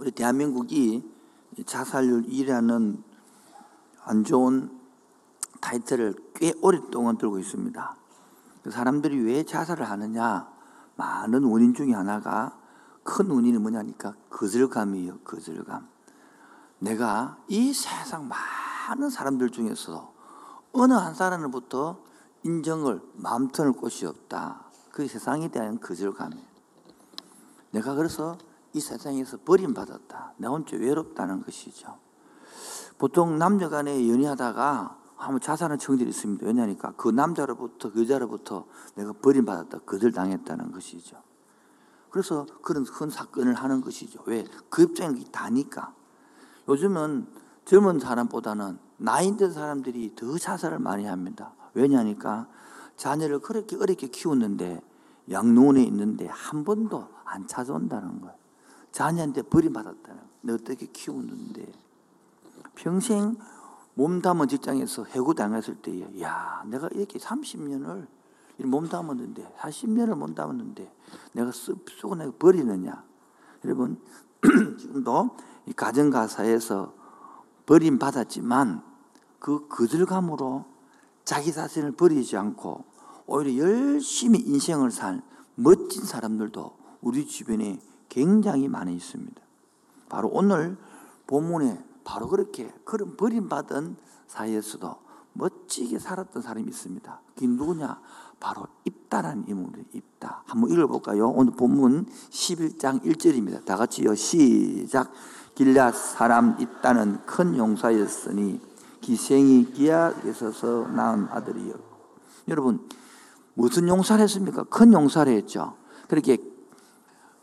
우리 대한민국이 자살률 1위라는 안 좋은 타이틀을 꽤 오랫동안 들고 있습니다. 그 사람들이 왜 자살을 하느냐? 많은 원인 중에 하나가 큰 원인이 뭐냐니까 거절감이에요. 거절감. 내가 이 세상 많은 사람들 중에서 어느 한 사람으로부터 인정을 마음 터는 곳이 없다. 그 세상에 대한 거절감이에요. 내가 그래서 이 세상에서 버림받았다. 나 혼자 외롭다는 것이죠. 보통 남녀 간에 연애하다가 한번 자살하는 청들이 있습니다. 왜냐니까 그 남자로부터 그 여자로부터 내가 버림받았다. 거절당했다는 것이죠. 그래서 그런 큰 사건을 하는 것이죠. 왜? 그 입장이 다니까. 요즘은 젊은 사람보다는 나이 든 사람들이 더 자살을 많이 합니다. 왜냐니까 자녀를 그렇게 어렵게 키웠는데 양로원에 있는데 한 번도 안 찾아온다는 거예요. 자녀한테 버림받았다는 거 어떻게 키우는데. 평생 몸 담은 직장에서 해고 당했을 때에 야 내가 이렇게 30년을 몸 담았는데 40년을 몸 담았는데 내가 쓰고 내가 버리느냐. 여러분 지금도 이 가정가사에서 버림받았지만 그 거절감으로 자기 자신을 버리지 않고 오히려 열심히 인생을 살 멋진 사람들도 우리 주변에 굉장히 많이 있습니다. 바로 오늘 본문에 바로 그렇게 그런 버림받은 사이에서도 멋지게 살았던 사람이 있습니다. 그게 누구냐? 바로 입다라는 인물이 입다. 한번 읽어볼까요? 오늘 본문 11장 1절입니다. 다 같이요. 시작. 길라 사람 있다는 큰 용사였으니 기생이 기약에서 낳은 아들이요. 여러분 무슨 용사를 했습니까? 큰 용사를 했죠. 그렇게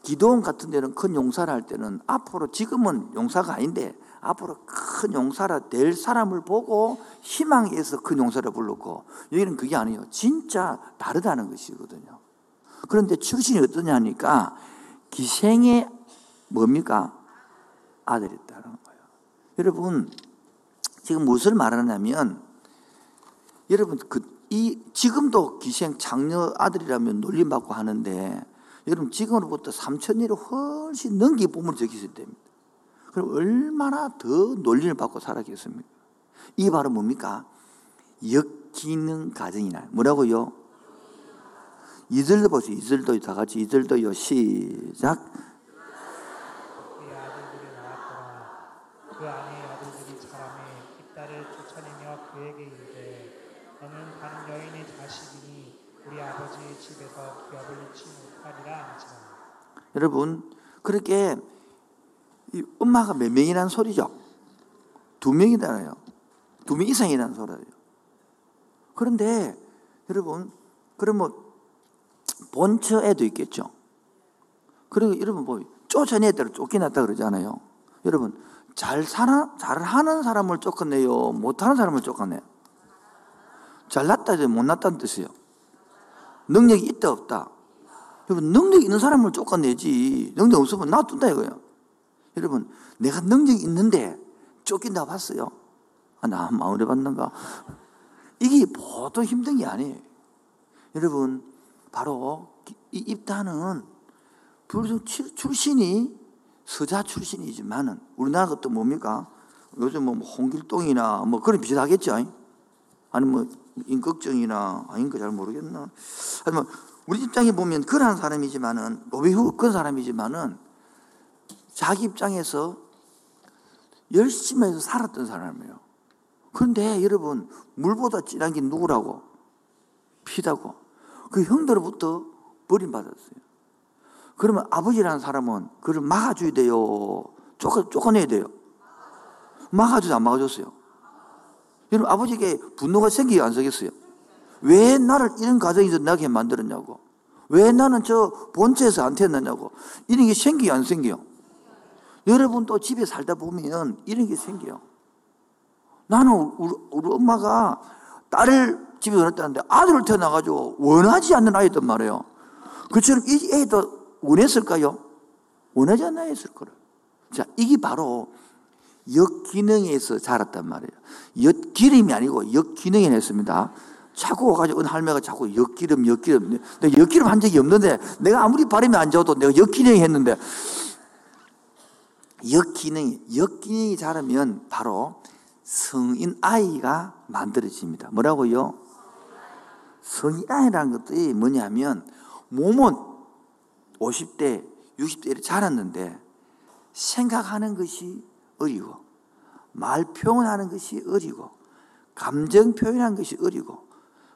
기도원 같은 데는 큰 용사를 할 때는 앞으로 지금은 용사가 아닌데 앞으로 큰 용사라 될 사람을 보고 희망해서 큰 용사를 불렀고 여기는 그게 아니에요. 진짜 다르다는 것이거든요. 그런데 출신이 어떠냐니까 기생의 뭡니까? 아들이었다는 거예요. 여러분 지금 무엇을 말하냐면 여러분 그 이 지금도 기생 장녀 아들이라면 놀림받고 하는데 여러분 지금으로부터 3천 년을 훨씬 넘게 보물 적이 있을 때입니다. 그럼 얼마나 더 논리를 받고 살았겠습니까? 이 바로 뭡니까? 역기능 가정이나 뭐라고요? 이들도 보세요. 이들도 다 같이 이들도요. 시작. 그의 아들들이 나왔더라. 그 아내의 아들들이 자라매 깃다를 쫓아내며 그에게 이르되 너는 다른 여인의 자식이니 우리 아버지의 집에서 기업을 잃지 못하리라 하지라. 여러분 그렇게 이 엄마가 몇 명이라는 소리죠? 두 명이잖아요. 두 명 이상이라는 소리예요. 그런데 여러분 그러면 본처 애도 있겠죠. 그리고 여러분 뭐 쫓아내야 대로 쫓겨났다 그러잖아요. 여러분 잘 사나 잘 하는 사람을 쫓아내요. 못하는 사람을 쫓아내요. 잘났다 못났다는 뜻이에요. 능력이 있다 없다. 여러분 능력 있는 사람을 쫓아내지 능력 없으면 놔둔다 이거예요. 여러분 내가 능력이 있는데 쫓긴다 봤어요? 아, 나 마을에 봤는가? 이게 보통 힘든 게 아니에요. 여러분 바로 이 입단은 불교 출신이 서자 출신이지만은 우리나라 것도 뭡니까? 요즘 뭐 홍길동이나 뭐 그런 비슷하겠죠. 아니 뭐 임꺽정이나 아닌가 잘 모르겠나. 하지만 우리 입장에 보면 그러한 사람이지만은 노비후 그런 사람이지만은 자기 입장에서 열심히 해서 살았던 사람이에요. 그런데 여러분 물보다 진한 게 누구라고? 피다고. 그 형들로부터 버림받았어요. 그러면 아버지라는 사람은 그를 막아줘야 돼요. 쫓아, 쫓아내야 돼요. 막아줘도 안 막아줬어요. 여러분 아버지에게 분노가 생기게 안 생겼어요. 왜 나를 이런 가정에서 나게 만들었냐고. 왜 나는 저 본체에서 안 태어났냐고. 이런 게 생기게 안 생겨요. 여러분도 집에 살다 보면 이런 게 생겨요. 나는 우리, 우리 엄마가 딸을 집에 원했다는데 아들을 태어나가지고 원하지 않는 아이였단 말이에요. 그처럼 이 애도 원했을까요? 원하지 않는 아이였을 거예요. 자, 이게 바로 역기능에서 자랐단 말이에요. 역기름이 아니고 역기능이 했습니다. 자꾸 와가지고 어느 할매가 자꾸 역기름, 역기름. 내가 역기름 한 적이 없는데 내가 아무리 발음이 안 좋아도 내가 역기능이 했는데 역기능이, 역기능이 자라면 바로 성인 아이가 만들어집니다. 뭐라고요? 성인 아이라는 것들이 뭐냐면 몸은 50대, 60대에 자랐는데 생각하는 것이 어리고 말 표현하는 것이 어리고 감정 표현하는 것이 어리고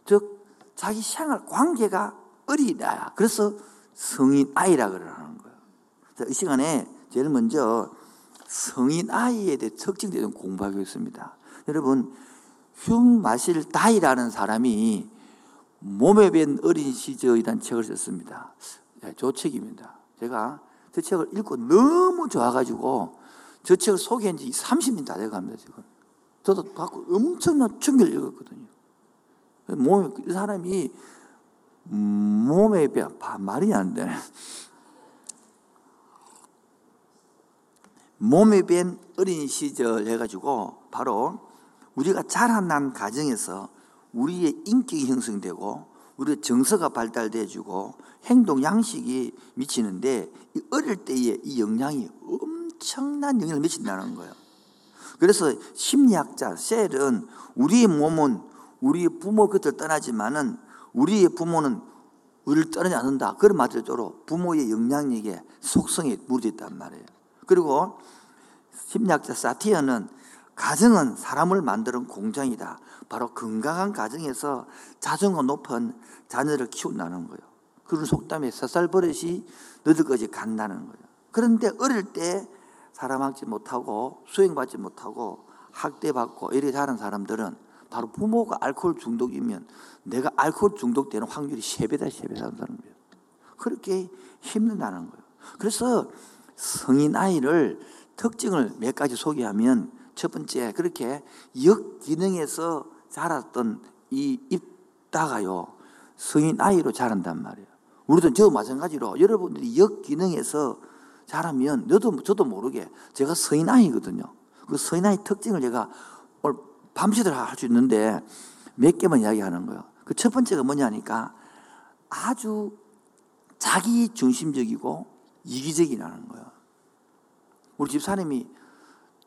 즉 자기 생활 관계가 어리다. 그래서 성인 아이라 그러는 거예요. 자, 이 시간에 제일 먼저 성인 아이에 대해 특징되는 공부하겠습니다. 여러분 휴 마실 다이라는 사람이 몸에 밴 어린 시절이라는 책을 썼습니다. 네, 저 책입니다. 제가 저 책을 읽고 너무 좋아가지고 저 책을 소개한 지 30년 다 돼갑니다, 지금. 저도 갖고 엄청난 충격을 읽었거든요. 몸에, 이 사람이 몸에 배, 말이 안 되네. 몸에 밴 어린 시절 해가지고 바로 우리가 자라난 가정에서 우리의 인격이 형성되고 우리의 정서가 발달돼주고 행동 양식이 미치는데 이 어릴 때의 이 영향이 엄청난 영향을 미친다는 거예요. 그래서 심리학자 셀은 우리의 몸은 우리의 부모 곁을 떠나지만은 우리의 부모는 우리를 떠나지 않는다. 그런 말대로 부모의 영향력에 속성이 무르져 있단 말이에요. 그리고 심리학자 사티어는 가정은 사람을 만드는 공장이다. 바로 건강한 가정에서 자존감 높은 자녀를 키운다는 거예요. 그런 속담에 섯살 버릇이 너들까지 간다는 거예요. 그런데 어릴 때 사랑받지 못하고 수행받지 못하고 학대받고 이래 자란 사람들은 바로 부모가 알코올 중독이면 내가 알코올 중독되는 확률이 3배다 3배 사는 사람이에요. 그렇게 힘든다는 거예요. 그래서 성인 아이를 특징을 몇 가지 소개하면 첫 번째 그렇게 역기능에서 자랐던 이 입다가요 성인 아이로 자란단 말이에요. 우리도 저 마찬가지로 여러분들이 역기능에서 자라면 너도 저도 모르게 제가 성인 아이거든요. 그 성인 아이 특징을 제가 밤새도록 할 수 있는데 몇 개만 이야기하는 거예요. 그 첫 번째가 뭐냐니까 아주 자기 중심적이고 이기적이라는 거예요. 우리 집사님이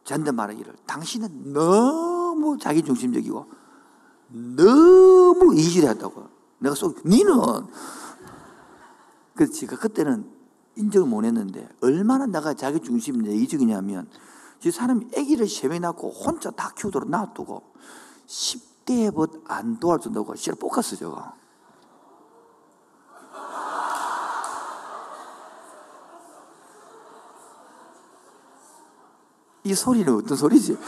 저한테 말하기를 당신은 너무 자기 중심적이고 너무 이질했다고. 내가 속 니는 그래서 제가 그때는 인정을 못 했는데 얼마나 내가 자기 중심 이기적이냐면 저 사람이 아기를 세명 낳고 혼자 다 키우도록 놔두고 10대 벗안 도와준다고 씨를 볶았어 저거. 이 소리는 어떤 소리지?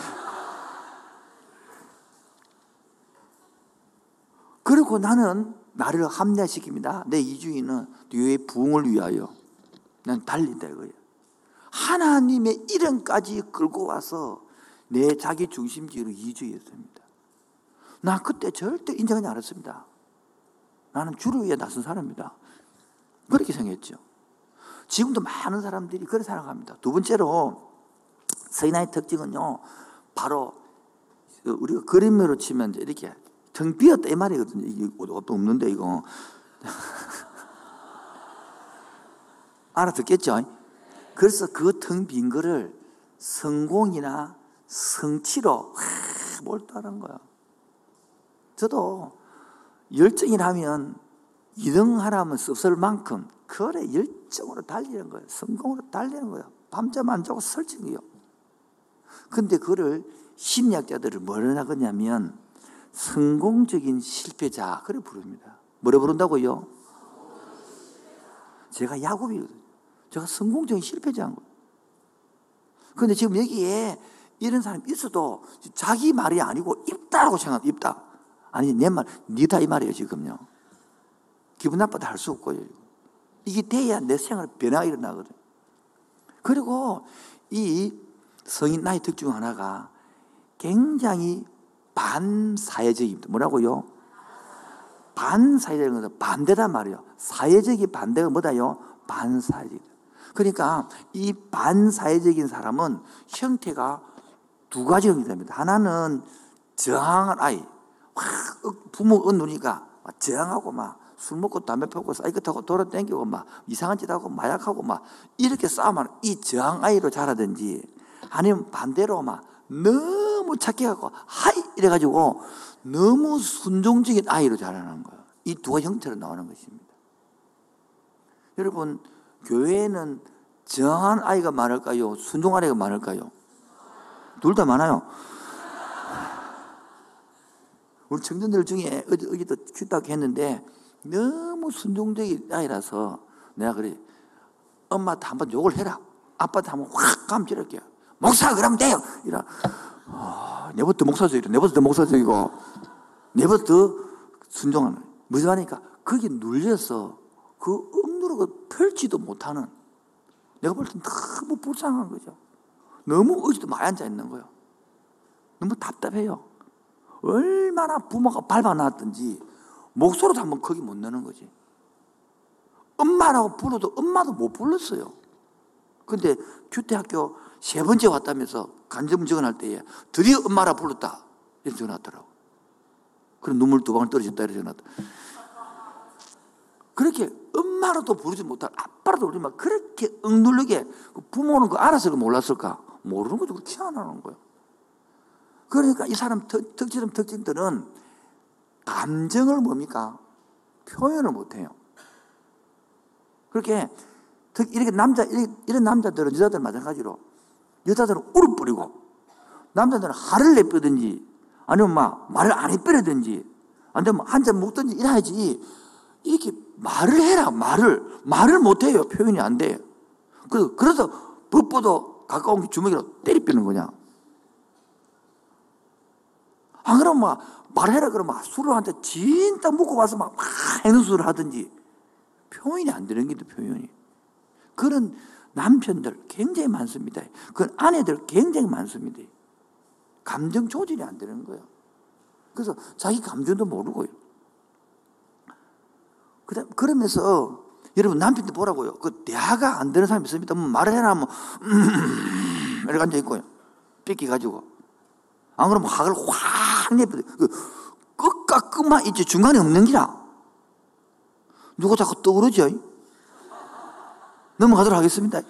그리고 나는 나를 합리화시킵니다. 내 이주인은 너의 부흥을 위하여 난 달린다 이거예요. 하나님의 이름까지 끌고 와서 내 자기 중심주의로 이주했습니다. 나 그때 절대 인정하지 않았습니다. 나는 주를 위해 나선 사람입니다. 그렇게 생각했죠. 지금도 많은 사람들이 그렇게 생각합니다. 두 번째로 서인아의 특징은요, 바로 우리가 그림으로 치면 이렇게 텅 비었다 이 말이거든요. 이게 없는데 이거 알아듣겠죠? 그래서 그 텅 빈 거를 성공이나 성취로 몰두하는 거야. 저도 열정이라면 2등 하라면 씁쓸 만큼 그래 열정으로 달리는 거예요. 성공으로 달리는 거예요. 밤잠 안 자고 설정이요. 근데 그를 심리학자들을 뭐라 하겠냐면 성공적인 실패자 그래 부릅니다. 뭐라 부른다고요? 제가 야곱이거든요. 제가 성공적인 실패자인 거예요. 근데 지금 여기에 이런 사람이 있어도 자기 말이 아니고 입다라고 생각, 입다. 아니, 내 말, 니다 이 말이에요, 지금요. 기분 나쁘다 할수 없고요. 이게 돼야 내 생활 변화가 일어나거든. 그리고 이 성인 나이 특징 하나가 굉장히 반사회적입니다. 뭐라고요? 반사회적인 것은 반대단 말이에요. 사회적인 반대가 뭐다요? 반사회적. 그러니까 이 반사회적인 사람은 형태가 두 가지 형태입니다. 하나는 저항한 아이. 부모 은누니까 저항하고 막 술 먹고 담배 피우고 사이클 타고 돌아다니고 막 이상한 짓 하고 마약하고 막 이렇게 싸우면 이 저항 아이로 자라든지 아니면 반대로 막 너무 착해 갖고 하이 이래 가지고 너무 순종적인 아이로 자라는 거예요. 이 두 형태로 나오는 것입니다. 여러분 교회에는 정한 아이가 많을까요? 순종한 아이가 많을까요? 둘 다 많아요. 우리 청년들 중에 어디, 어디도 큐딱 했는데 너무 순종적인 아이라서 내가 그래 엄마한테 한번 욕을 해라. 아빠한테 한번 확 감질할게요. 목사 그러면 돼요. 이라. 아, 내부터 목사적이고 내부터 목사적이고 내부터 순종하는. 무서하니까? 거기 눌려서 그 억누르고 펼지도 못하는 내가 볼때 너무 불쌍한 거죠 너무 어디도 많이 앉아 있는 거예요 너무 답답해요 얼마나 부모가 밟아놨든지 목소리도 한번 거기 못 내는 거지. 엄마라고 불러도 엄마도 못 불렀어요. 근데 규태학교 세 번째 왔다면서 간접 증언할 때에 드디어 엄마라 불렀다. 이렇게 전화 왔더라고. 그럼 눈물 두 방울 떨어졌다. 이렇게 전화 왔다. 그렇게 엄마라도 부르지 못할 아빠라도 부르지 만 그렇게 억누르게 부모는 그 알아서 몰랐을까? 모르는 거죠. 티안 나는 거예요. 그러니까 이 사람 특, 특징, 특징들은 감정을 뭡니까? 표현을 못해요. 그렇게 특 이렇게 남자 이런 남자들은 여자들 마찬가지로 여자들은 울을 뿌리고 남자들은 화를 내쁘든지 아니면 막 말을 안 해버리든지 아니면 한잔 먹든지 이래야지 이렇게 말을 해라 말을 말을 못해요 표현이 안 돼요. 그 그래서 법보도 가까운 주먹이로 때리피는 거냐. 안 그러면 막 말해라 그러면 술을 한테 진짜 묵고 와서 막, 막 술을 하든지 표현이 안 되는 게 표현이. 그런 남편들 굉장히 많습니다. 그런 아내들 굉장히 많습니다. 감정 조절이 안 되는 거예요. 그래서 자기 감정도 모르고요. 그다음 그러면서 여러분 남편도 보라고요. 그 대화가 안 되는 사람이 있습니다. 뭐 말을 해라 하면 음, 이렇게 앉아 있고요. 삐끼 가지고 안 그러면 학을 확 내버려. 그 끝과 끝만 있지 중간에 없는 기라. 누가 자꾸 떠오르죠? 넘어가도록 하겠습니다.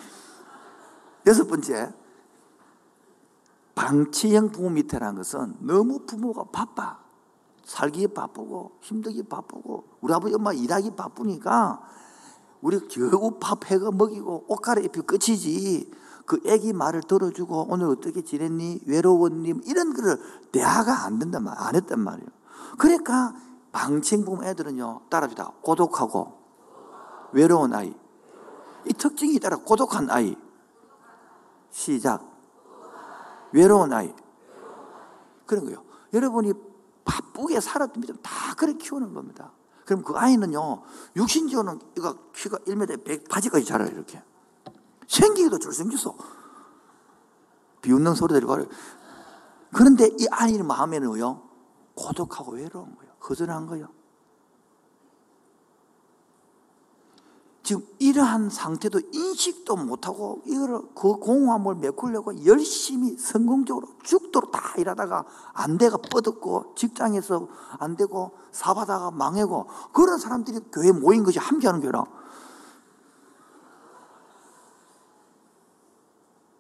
여섯 번째. 방치형 부모 밑에라는 것은 너무 부모가 바빠. 살기 바쁘고 힘들기 바쁘고 우리 아버지 엄마 일하기 바쁘니까 우리 겨우 밥 해가 먹이고 옷 갈아입히 끝이지 그 애기 말을 들어주고 오늘 어떻게 지냈니? 외로웠니? 이런 거를 대화가 안 된단 말, 안 했단 말이에요. 그러니까 보면 애들은요, 따라합니다. 고독하고 외로운 아이. 이 특징이 따라 고독한 아이. 시작. 외로운 아이. 그런 거요. 여러분이 바쁘게 살았던 다 그렇게 키우는 겁니다. 그럼 그 아이는요, 육신적으로는 이거 키가 1m 100 바지까지 자라요, 이렇게. 생기기도 잘생겼어. 비웃는 소리 들고 그런데 이 아이 마음에는요, 고독하고 외로운 거예요. 허전한 거예요. 지금 이러한 상태도 인식도 못하고 이거를 그 공허함을 메꾸려고 열심히 성공적으로 죽도록 다 일하다가 안 돼가 뻗었고 직장에서 안 되고 사바다가 망하고 그런 사람들이 교회 모인 것이 함께하는 교회라.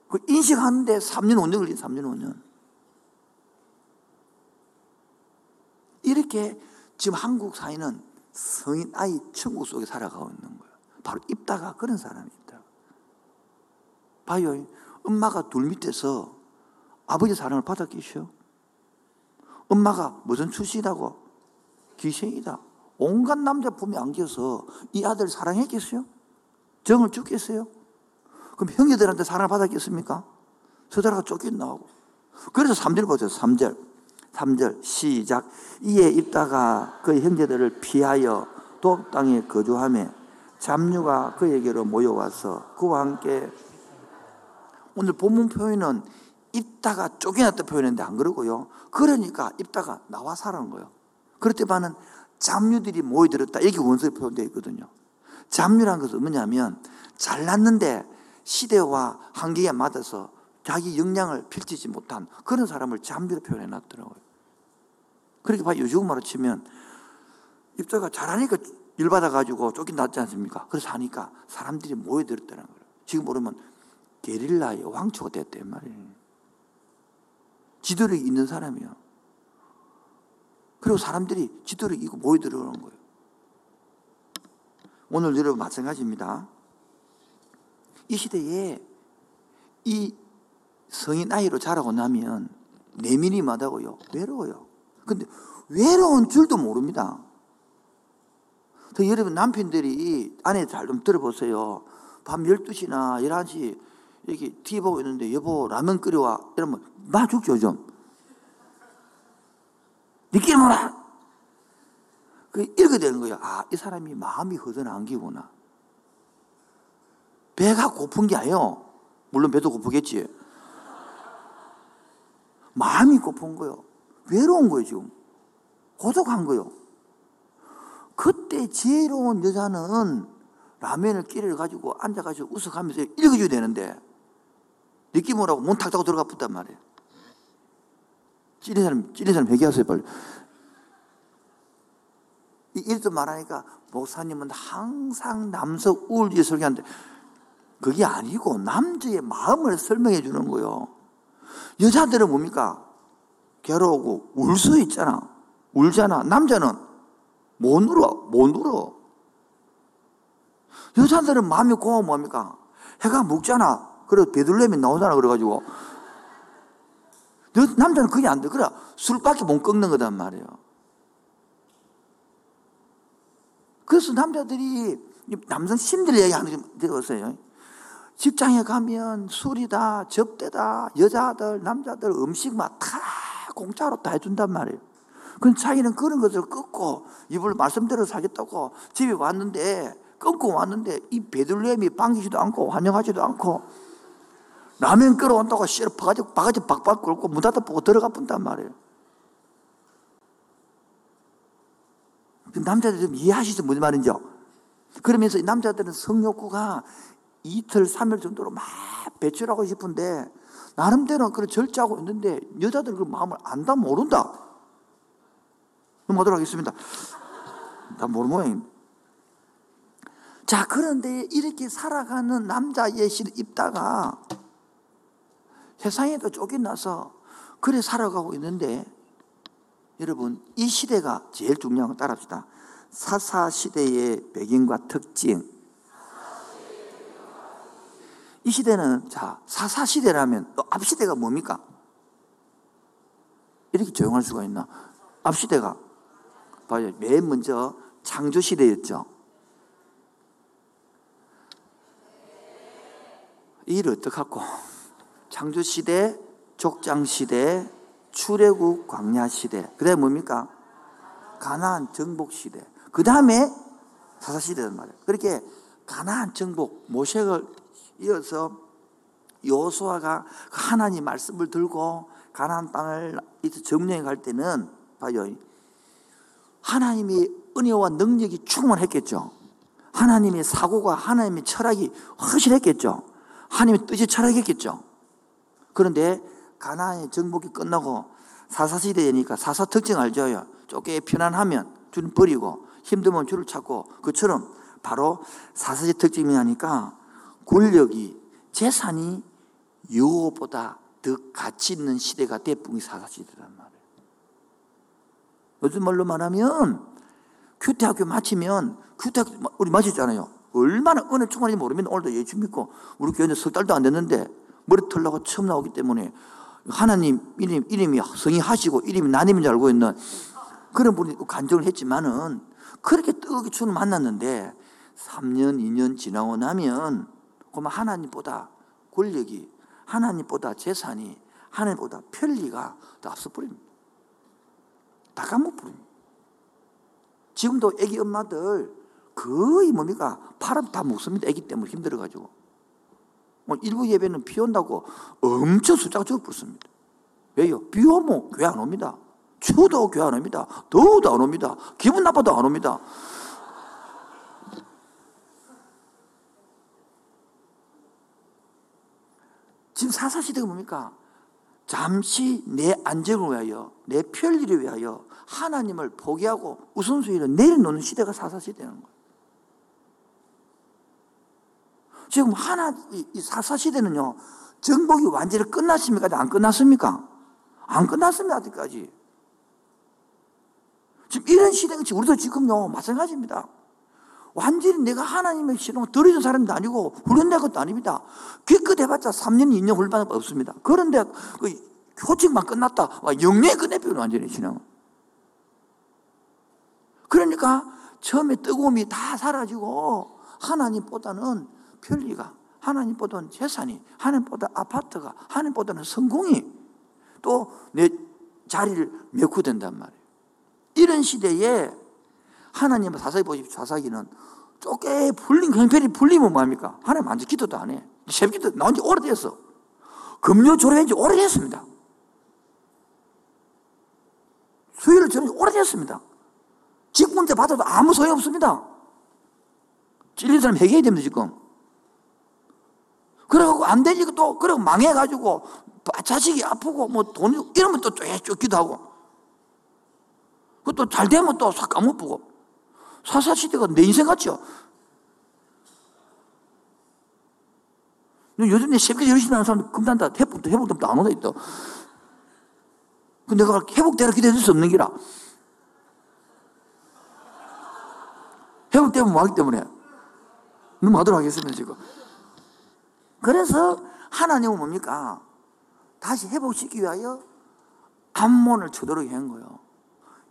그 인식하는데 3년 5년 걸린 3년 5년. 이렇게 지금 한국 사회는 성인 아이 천국 속에 살아가고 있는 거예요. 바로 입다가 그런 사람이 있다. 봐요. 엄마가 둘 밑에서 아버지 사랑을 받아 계셔. 엄마가 무슨 출신이라고? 기생이다. 온갖 남자 품에 안겨서 이 아들 사랑했겠어요? 정을 죽겠어요? 그럼 형제들한테 사랑을 받았겠습니까? 서자라가 쫓겨나고. 그래서 3절 보세요. 3절. 3절 시작. 이에 입다가 그 형제들을 피하여 돕 땅에 거주하며 잡류가 그에게로 모여와서 그와 함께 오늘 본문 표현은 입다가 쫓겨났다 표현했는데 안 그러고요. 그러니까 입다가 나와 사는 거예요. 그럴 때만은 잡류들이 모여들었다. 이게 원서에 표현되어 있거든요. 잡류란 것은 뭐냐면 잘났는데 시대와 한계에 맞아서 자기 역량을 펼치지 못한 그런 사람을 잠비로 표현해 놨더라고요. 그렇게 봐 요즘 말로 치면 입자가 잘하니까 일 받아가지고 쫓겨났지 않습니까? 그래서 하니까 사람들이 모여들었다는 거예요. 지금 모르면 게릴라의 왕초가 됐단 말이에요. 지도력이 있는 사람이요. 그리고 사람들이 지도력이 있고 모여들어오는 거예요. 오늘 여러분 마찬가지입니다. 이 시대에 이 성인 아이로 자라고 나면 내밀이 마다고요. 외로워요. 근데 외로운 줄도 모릅니다. 더 여러분 남편들이 아내 잘 좀 들어보세요. 밤 12시나 11시 이렇게 TV 보고 있는데 여보 라면 끓여와 이러면 나 죽죠 좀. 니끼리 뭐라. 그 이렇게 되는 거예요. 아, 이 사람이 마음이 허전한 기구나. 배가 고픈 게 아니에요. 물론 배도 고프겠지. 마음이 고픈 거요. 외로운 거예요, 지금. 고독한 거요. 그때 지혜로운 여자는 라면을 끼를 가지고 앉아가지고 웃어가면서 읽어줘야 되는데, 느낌 오라고 문탁 닫고 들어가 붙단 말이에요. 찔린 사람, 찔린 사람 회개하세요, 빨리. 이렇게 말하니까, 목사님은 항상 남성 우울지 설교하는데, 그게 아니고, 남자의 마음을 설명해 주는 거요. 여자들은 뭡니까? 괴로우고 울 수 있잖아. 울잖아. 남자는 못 울어. 못 울어. 여자들은 마음이 고마워 뭡니까? 해가 묵잖아. 그래 베들레헴이 나오잖아. 그래가지고. 남자는 그게 안 돼. 그래 술밖에 못 꺾는 거단 말이에요. 그래서 남자들이 남성 심들 얘기하는 게 들었어요. 직장에 가면 술이다, 접대다, 여자들, 남자들 음식만 다 공짜로 다 해준단 말이에요. 그 자기는 그런 것을 끊고 입을 말씀대로 사겠다고 집에 왔는데 끊고 왔는데 이 베들레헴이 반기지도 않고 환영하지도 않고 라면 끓여온다고 씨를 바가지, 바가지 박박 긁고 문 닫아 보고 들어가 본단 말이에요. 그 남자들 좀 이해하시죠? 무슨 말인지요? 그러면서 이 남자들은 성욕구가 이틀, 삼일 정도로 막 배출하고 싶은데 나름대로 그런 절제하고 있는데 여자들은 그 마음을 안다 모른다. 넘어가도록 하겠습니다. 나 모르는 모양입니다. 자, 그런데 이렇게 살아가는 남자 예시를 입다가 세상에도 쫓겨나서 그래 살아가고 있는데 여러분 이 시대가 제일 중요한 거 따라합시다. 사사 시대의 배경과 특징 이 시대는 자 사사 시대라면 앞 시대가 뭡니까? 이렇게 조용할 수가 있나? 앞 시대가 봐요. 맨 먼저 창조 시대였죠. 이 일을 어떡하고 창조 시대, 족장 시대, 출애굽 광야 시대. 그 다음에 뭡니까? 가나안 정복 시대. 그 다음에 사사 시대란 말이에요. 그렇게 가나안 정복 모색을 이어서 여호수아가 하나님 말씀을 들고 가나안 땅을 점령해 갈 때는 봐요. 하나님의 은혜와 능력이 충만했겠죠. 하나님의 사고가 하나님의 철학이 확실했겠죠. 하나님의 뜻이 철학했겠죠. 그런데 가나안의 정복이 끝나고 사사시대니까 사사 특징 알죠? 쪼개 편안하면 줄 버리고 힘들면 줄을 찾고 그처럼 바로 사사시 특징이 하니까 권력이 재산이 유호보다 더 가치 있는 시대가 대풍이 사사시대란 말이에 요. 요즘 말로 말하면 큐대학교 마치면 큐대학교 우리 마쳤잖아요. 얼마나 은혜 충만한지 모르면 오늘도 예수 믿고 우리 교회는 석 달도 안 됐는데 머리 털라고 처음 나오기 때문에 하나님 이름, 이름이 성의하시고 이름이 나님인 줄 알고 있는 그런 분이 간증을 했지만은 그렇게 뜨겁게 주를 만났는데 3년, 2년 지나고 나면 그러면 하나님보다 권력이 하나님보다 재산이 하나님보다 편리가 더 앞서버립니다. 다 까먹버립니다. 지금도 애기 엄마들 거의 뭡니까? 바람 다 먹습니다. 애기 때문에 힘들어가지고. 뭐 일부 예배는 비 온다고 엄청 숫자가 적어붙습니다. 왜요? 비 오면 교회 안 옵니다. 추워도 교회 안 옵니다. 더워도 안 옵니다. 기분 나빠도 안 옵니다. 지금 사사시대가 뭡니까? 잠시 내 안정을 위하여 내 편리를 위하여 하나님을 포기하고 우선순위를 내려놓는 시대가 사사시대는 거예요. 지금 하나 이 사사시대는요 정복이 완전히 끝났습니까? 안 끝났습니까? 안 끝났습니다 아직까지. 지금 이런 시대가 우리도 지금요 마찬가지입니다. 완전히 내가 하나님의 신앙을 들어준 사람도 아니고 훈련된 것도 아닙니다. 기껏 해봤자 3년, 2년 훈련받은 거 없습니다. 그런데 그 교칙만 끝났다. 와, 영내 끝내버려 완전히 신앙. 그러니까 처음에 뜨거움이 다 사라지고 하나님보다는 편리가, 하나님보다는 재산이, 하나님보다 아파트가, 하나님보다는 성공이 또 내 자리를 메고 된단 말이에요. 이런 시대에 하나님을 사사기 보십시오. 사사기는 쪼개 풀린 형편이 풀리면 뭐합니까? 하나님 완전 기도도 안 해. 새벽 기도 나온 지 오래됐어. 금요 졸업한 지 오래됐습니다. 수요일 지 오래됐습니다. 직분제 받아도 아무 소용 없습니다. 찔린 사람 해결해야 됩니다, 지금. 그래갖고 안 되니까 또, 그래 망해가지고, 자식이 아프고, 뭐 돈, 이러면 또 쫓기도 하고. 그것도 잘 되면 또 싹 까먹고. 사사시대가 내 인생 같죠? 요즘 내 새벽에 열심히 하는 사람 금단다. 회복도, 회복도 안 오다 있다. 그 내가 회복되라 기대할 수 없는 기라. 회복되면 뭐하기 때문에. 넘어가도록 하겠습니다, 지금. 그래서 하나님은 뭡니까? 다시 회복시키기 위하여 암몬을 쳐도록 한 거예요.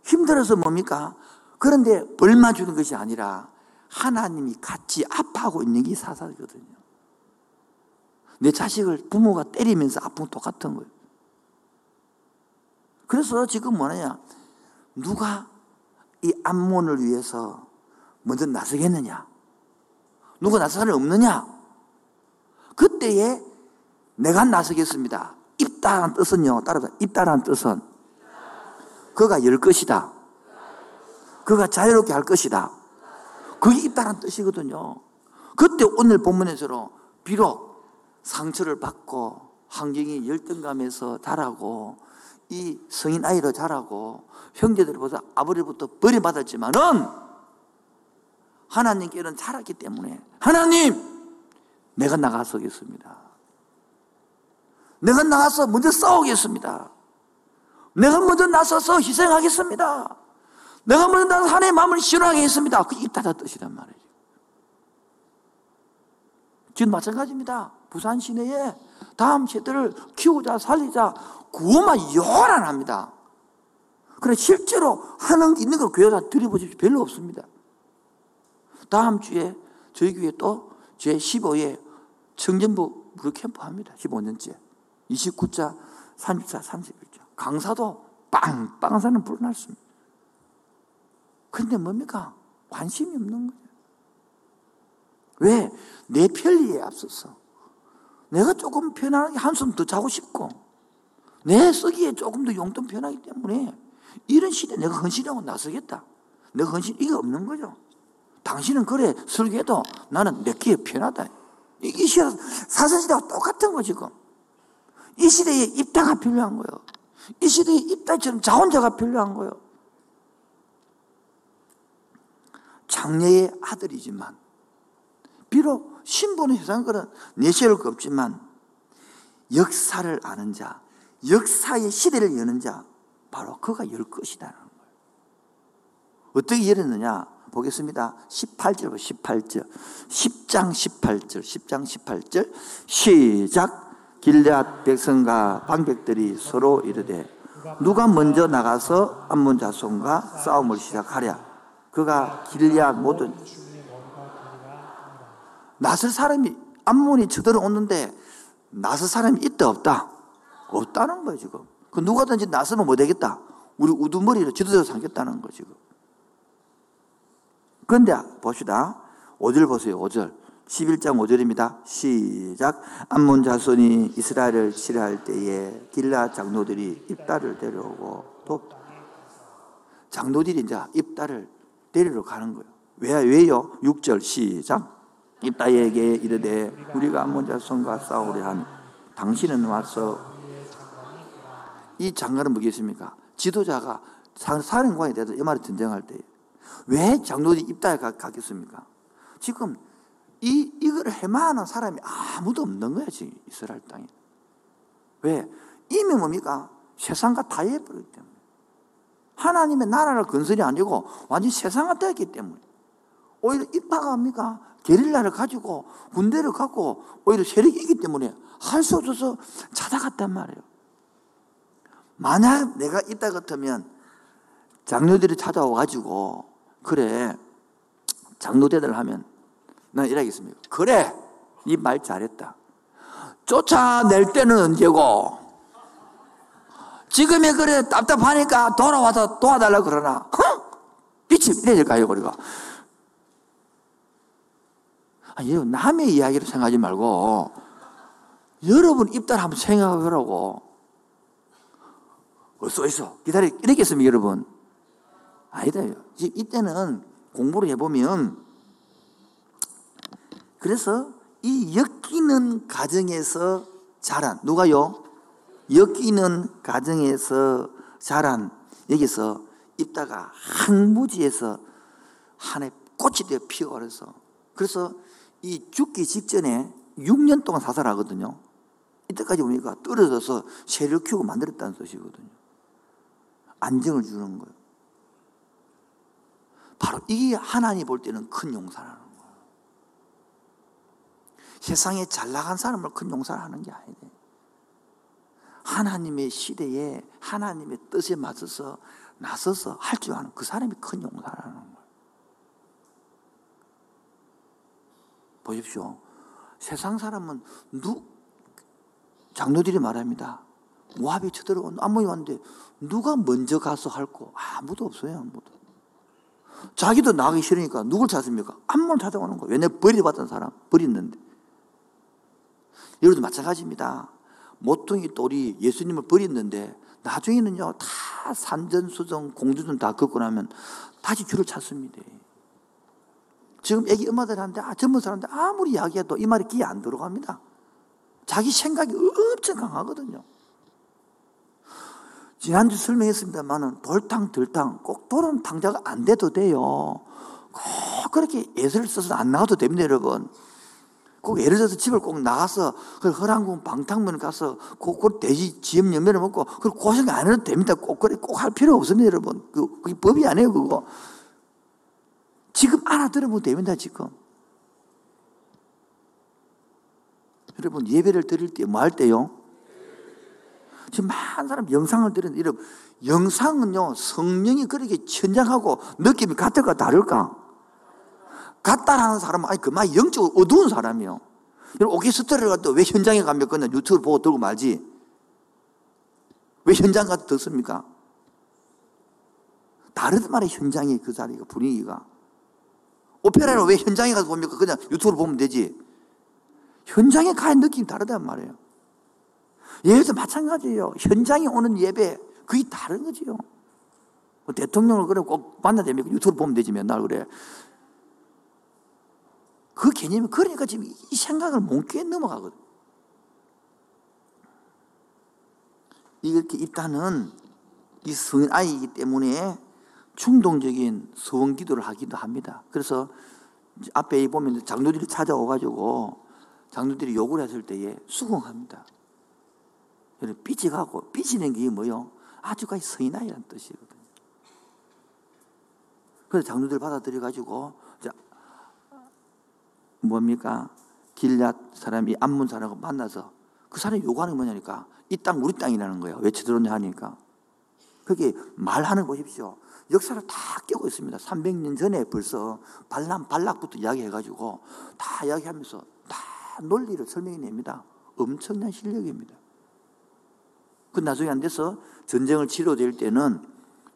힘들어서 뭡니까? 그런데 벌만 주는 것이 아니라 하나님이 같이 아파하고 있는 게 사사거든요. 내 자식을 부모가 때리면서 아픈 똑같은 거예요. 그래서 지금 뭐냐? 누가 이 암몬을 위해서 먼저 나서겠느냐? 누가 나설 사람이 없느냐? 그때에 내가 나서겠습니다. 입다라는 뜻은요, 따라서 입다라는 뜻은 그가 열 것이다. 그가 자유롭게 할 것이다. 그게 입다라는 뜻이거든요. 그때 오늘 본문에서는 비록 상처를 받고 환경이 열등감에서 자라고 이 성인 아이로 자라고 형제들보다 아버지부터 버림받았지만은 하나님께는 자랐기 때문에 하나님 내가 나가서겠습니다. 내가 나가서 먼저 싸우겠습니다. 내가 먼저 나서서 희생하겠습니다. 내가 먼저 나서 하나님의 마음을 실현하겠습니다. 그 입다다 뜻이란 말이에요. 지금 마찬가지입니다. 부산 시내에 다음 세대를 키우자 살리자 구호만 요란합니다. 그래 실제로 하는 게 있는 걸 교회가 들어보십시오. 별로 없습니다. 다음 주에 저희 교회 또 제15회 청년부 무료 캠프 합니다. 15년째. 29자, 30자, 31자. 강사도 빵빵한 사람 불어났습니다. 근데 뭡니까? 관심이 없는 거예요. 왜? 내 편리에 앞서서. 내가 조금 편하게 한숨 더 자고 싶고, 내 쓰기에 조금 더 용돈 편하기 때문에, 이런 시대에 내가 헌신하고 나서겠다. 내가 헌신, 이게 없는 거죠. 당신은 그래, 설계도 나는 내끼에 편하다. 이, 이 시대, 사선시대가 똑같은 거, 지금. 이 시대에 입다가 필요한 거예요. 이 시대에 입다처럼 자원자가 필요한 거예요. 장녀의 아들이지만, 비록 신분의 회상글은 내세울 거 없지만, 역사를 아는 자, 역사의 시대를 여는 자, 바로 그가 열 거예요. 어떻게 열었느냐? 보겠습니다. 18절, 18절. 10장 18절, 10장 18절. 시작. 길앗 백성과 방백들이 서로 이르되 누가 먼저 나가서 암몬 자손과 싸움을 시작하랴. 그가 길앗 모든 나설 사람이 암몬이 쳐들어오는데 나설 사람이 있다 없다? 없다는 거예요 지금. 그 누가든지 나서면 뭐 되겠다? 우리 우두머리를 지도자로 삼겠다는 거 지금. 그런데 봅시다. 5절 보세요. 5절. 11장 5절입니다. 시작. 암몬 자손이 이스라엘을 치료할 때에 길라 장로들이 입다를 데려오고 돕 장로들이 이제 입다를 데리러 가는 거예요. 왜, 왜요? 6절 시작. 입다에게 이르되 우리가 암몬 자손과 싸우려 한 당신은 와서 이 장관은 뭐겠습니까? 지도자가 사- 사령관이 돼서 이 말이 전쟁할 때 왜 장로들이 입다에 가- 가겠습니까? 지금 이, 이걸 해마하는 사람이 아무도 없는 거야, 지금 이스라엘 땅에. 왜? 이미 뭡니까? 세상과 다 해버렸기 때문에. 하나님의 나라를 건설이 아니고 완전 세상과 되었기 때문에. 오히려 입파가 합니까? 게릴라를 가지고 군대를 갖고 오히려 세력이 있기 때문에 할 수 없어서 찾아갔단 말이에요. 만약 내가 이따 같으면 장로들이 찾아와가지고 그래 장로대들 하면 난 이러겠습니다. 그래 이말 잘했다. 쫓아낼 때는 언제고 지금이 그래 답답하니까 돌아와서 도와달라 그러나? 흥! 빛이 이래야 될까요 우리가? 아니, 남의 이야기를 생각하지 말고 여러분 입단 한번 생각해 보라고. 어서 있어. 기다려 이랬겠습니까 여러분? 아니다 지금 이때는 공부를 해보면 그래서 이 엮이는 가정에서 자란 누가요? 엮이는 가정에서 자란 여기서 입다가 항무지에서 한해 꽃이 되어 피어버려서 그래서 이 죽기 직전에 6년 동안 사살하거든요. 이때까지 보니까 떨어져서 새를 키우고 만들었다는 뜻이거든요. 안정을 주는 거예요. 바로 이게 하나님 볼 때는 큰 용사라는 거예요. 세상에 잘 나간 사람을 큰 용사를 하는 게 아니에요. 하나님의 시대에 하나님의 뜻에 맞서서 나서서 할 줄 아는 그 사람이 큰 용사라는 거예요. 보십시오. 세상 사람은 누 장로들이 말합니다. 모압이 쳐들어온 암몬이 왔는데 누가 먼저 가서 할고 아무도 없어요. 아무도. 자기도 나가기 싫으니까 누굴 찾습니까? 암몬 찾아오는 거예요. 왜냐 버리받은 사람 버렸는데. 여러분도 마찬가지입니다. 모퉁이 똘이 예수님을 버렸는데 나중에는요 다 산전수정 공주전 다 걷고 나면 다시 주를 찾습니다. 지금 애기 엄마들한테 아, 젊은 사람들 아무리 이야기해도 이 말이 귀에 안 들어갑니다. 자기 생각이 엄청 강하거든요. 지난주 설명했습니다만은 돌탕, 들탕, 꼭 돌은 탕자가 안 돼도 돼요. 꼭 그렇게 예술을 써서 안 나와도 됩니다, 여러분. 꼭 예를 들어서 집을 꼭 나가서 그 허랑군 방탕면 가서 꼭, 꼭 돼지 지엄 연면을 먹고 그 고생 안 해도 됩니다. 꼭 그래 꼭 할 필요 없습니다, 여러분. 그 그게 법이 아니에요, 그거. 지금 알아들으면 됩니다, 지금. 여러분 예배를 드릴 때 뭐 할 때요? 지금 많은 사람 영상을 드리는데 이런 영상은요 성령이 그렇게 천장하고 느낌이 같을까 다를까? 같다라는 사람은 아니 그만 영적으로 어두운 사람이요. 오케스트라를 갔다 왜 현장에 가면 그냥 유튜브 보고 들고 말지? 왜 현장 가서 듣습니까? 다르단 말이에요 현장이 그 자리가 분위기가. 오페라를 왜 현장에 가서 봅니까? 그냥 유튜브로 보면 되지. 현장에 가야 느낌이 다르단 말이에요. 예배도 마찬가지예요. 현장에 오는 예배, 그게 다른 거지요. 뭐 대통령을 그래 꼭 만나야 됩니까? 유튜브 보면 되지 맨날 그래. 그 개념이 그러니까 지금 이 생각을 몽키에 넘어가거든. 이렇게 입다는 이 성인 아이이기 때문에 충동적인 소원 기도를 하기도 합니다. 그래서 앞에 보면 장로들이 찾아오가지고 장로들이 욕을 했을 때에 수긍합니다. 여러분, 삐지 가고, 삐지는 게 뭐요? 아주까지 서인아이라는 뜻이거든요. 그래서 장로들 받아들여가지고, 자, 뭡니까? 길앗 사람이 암문 사람하고 만나서 그 사람이 요구하는 게 뭐냐니까 이 땅 우리 땅이라는 거예요. 왜 쳐들었냐 하니까. 그게 말하는 거 보십시오. 역사를 다 깨고 있습니다. 300년 전에 벌써 발람, 발락부터 이야기해가지고 다 이야기하면서 다 논리를 설명해냅니다. 엄청난 실력입니다. 그 나중에 안 돼서 전쟁을 치료될 때는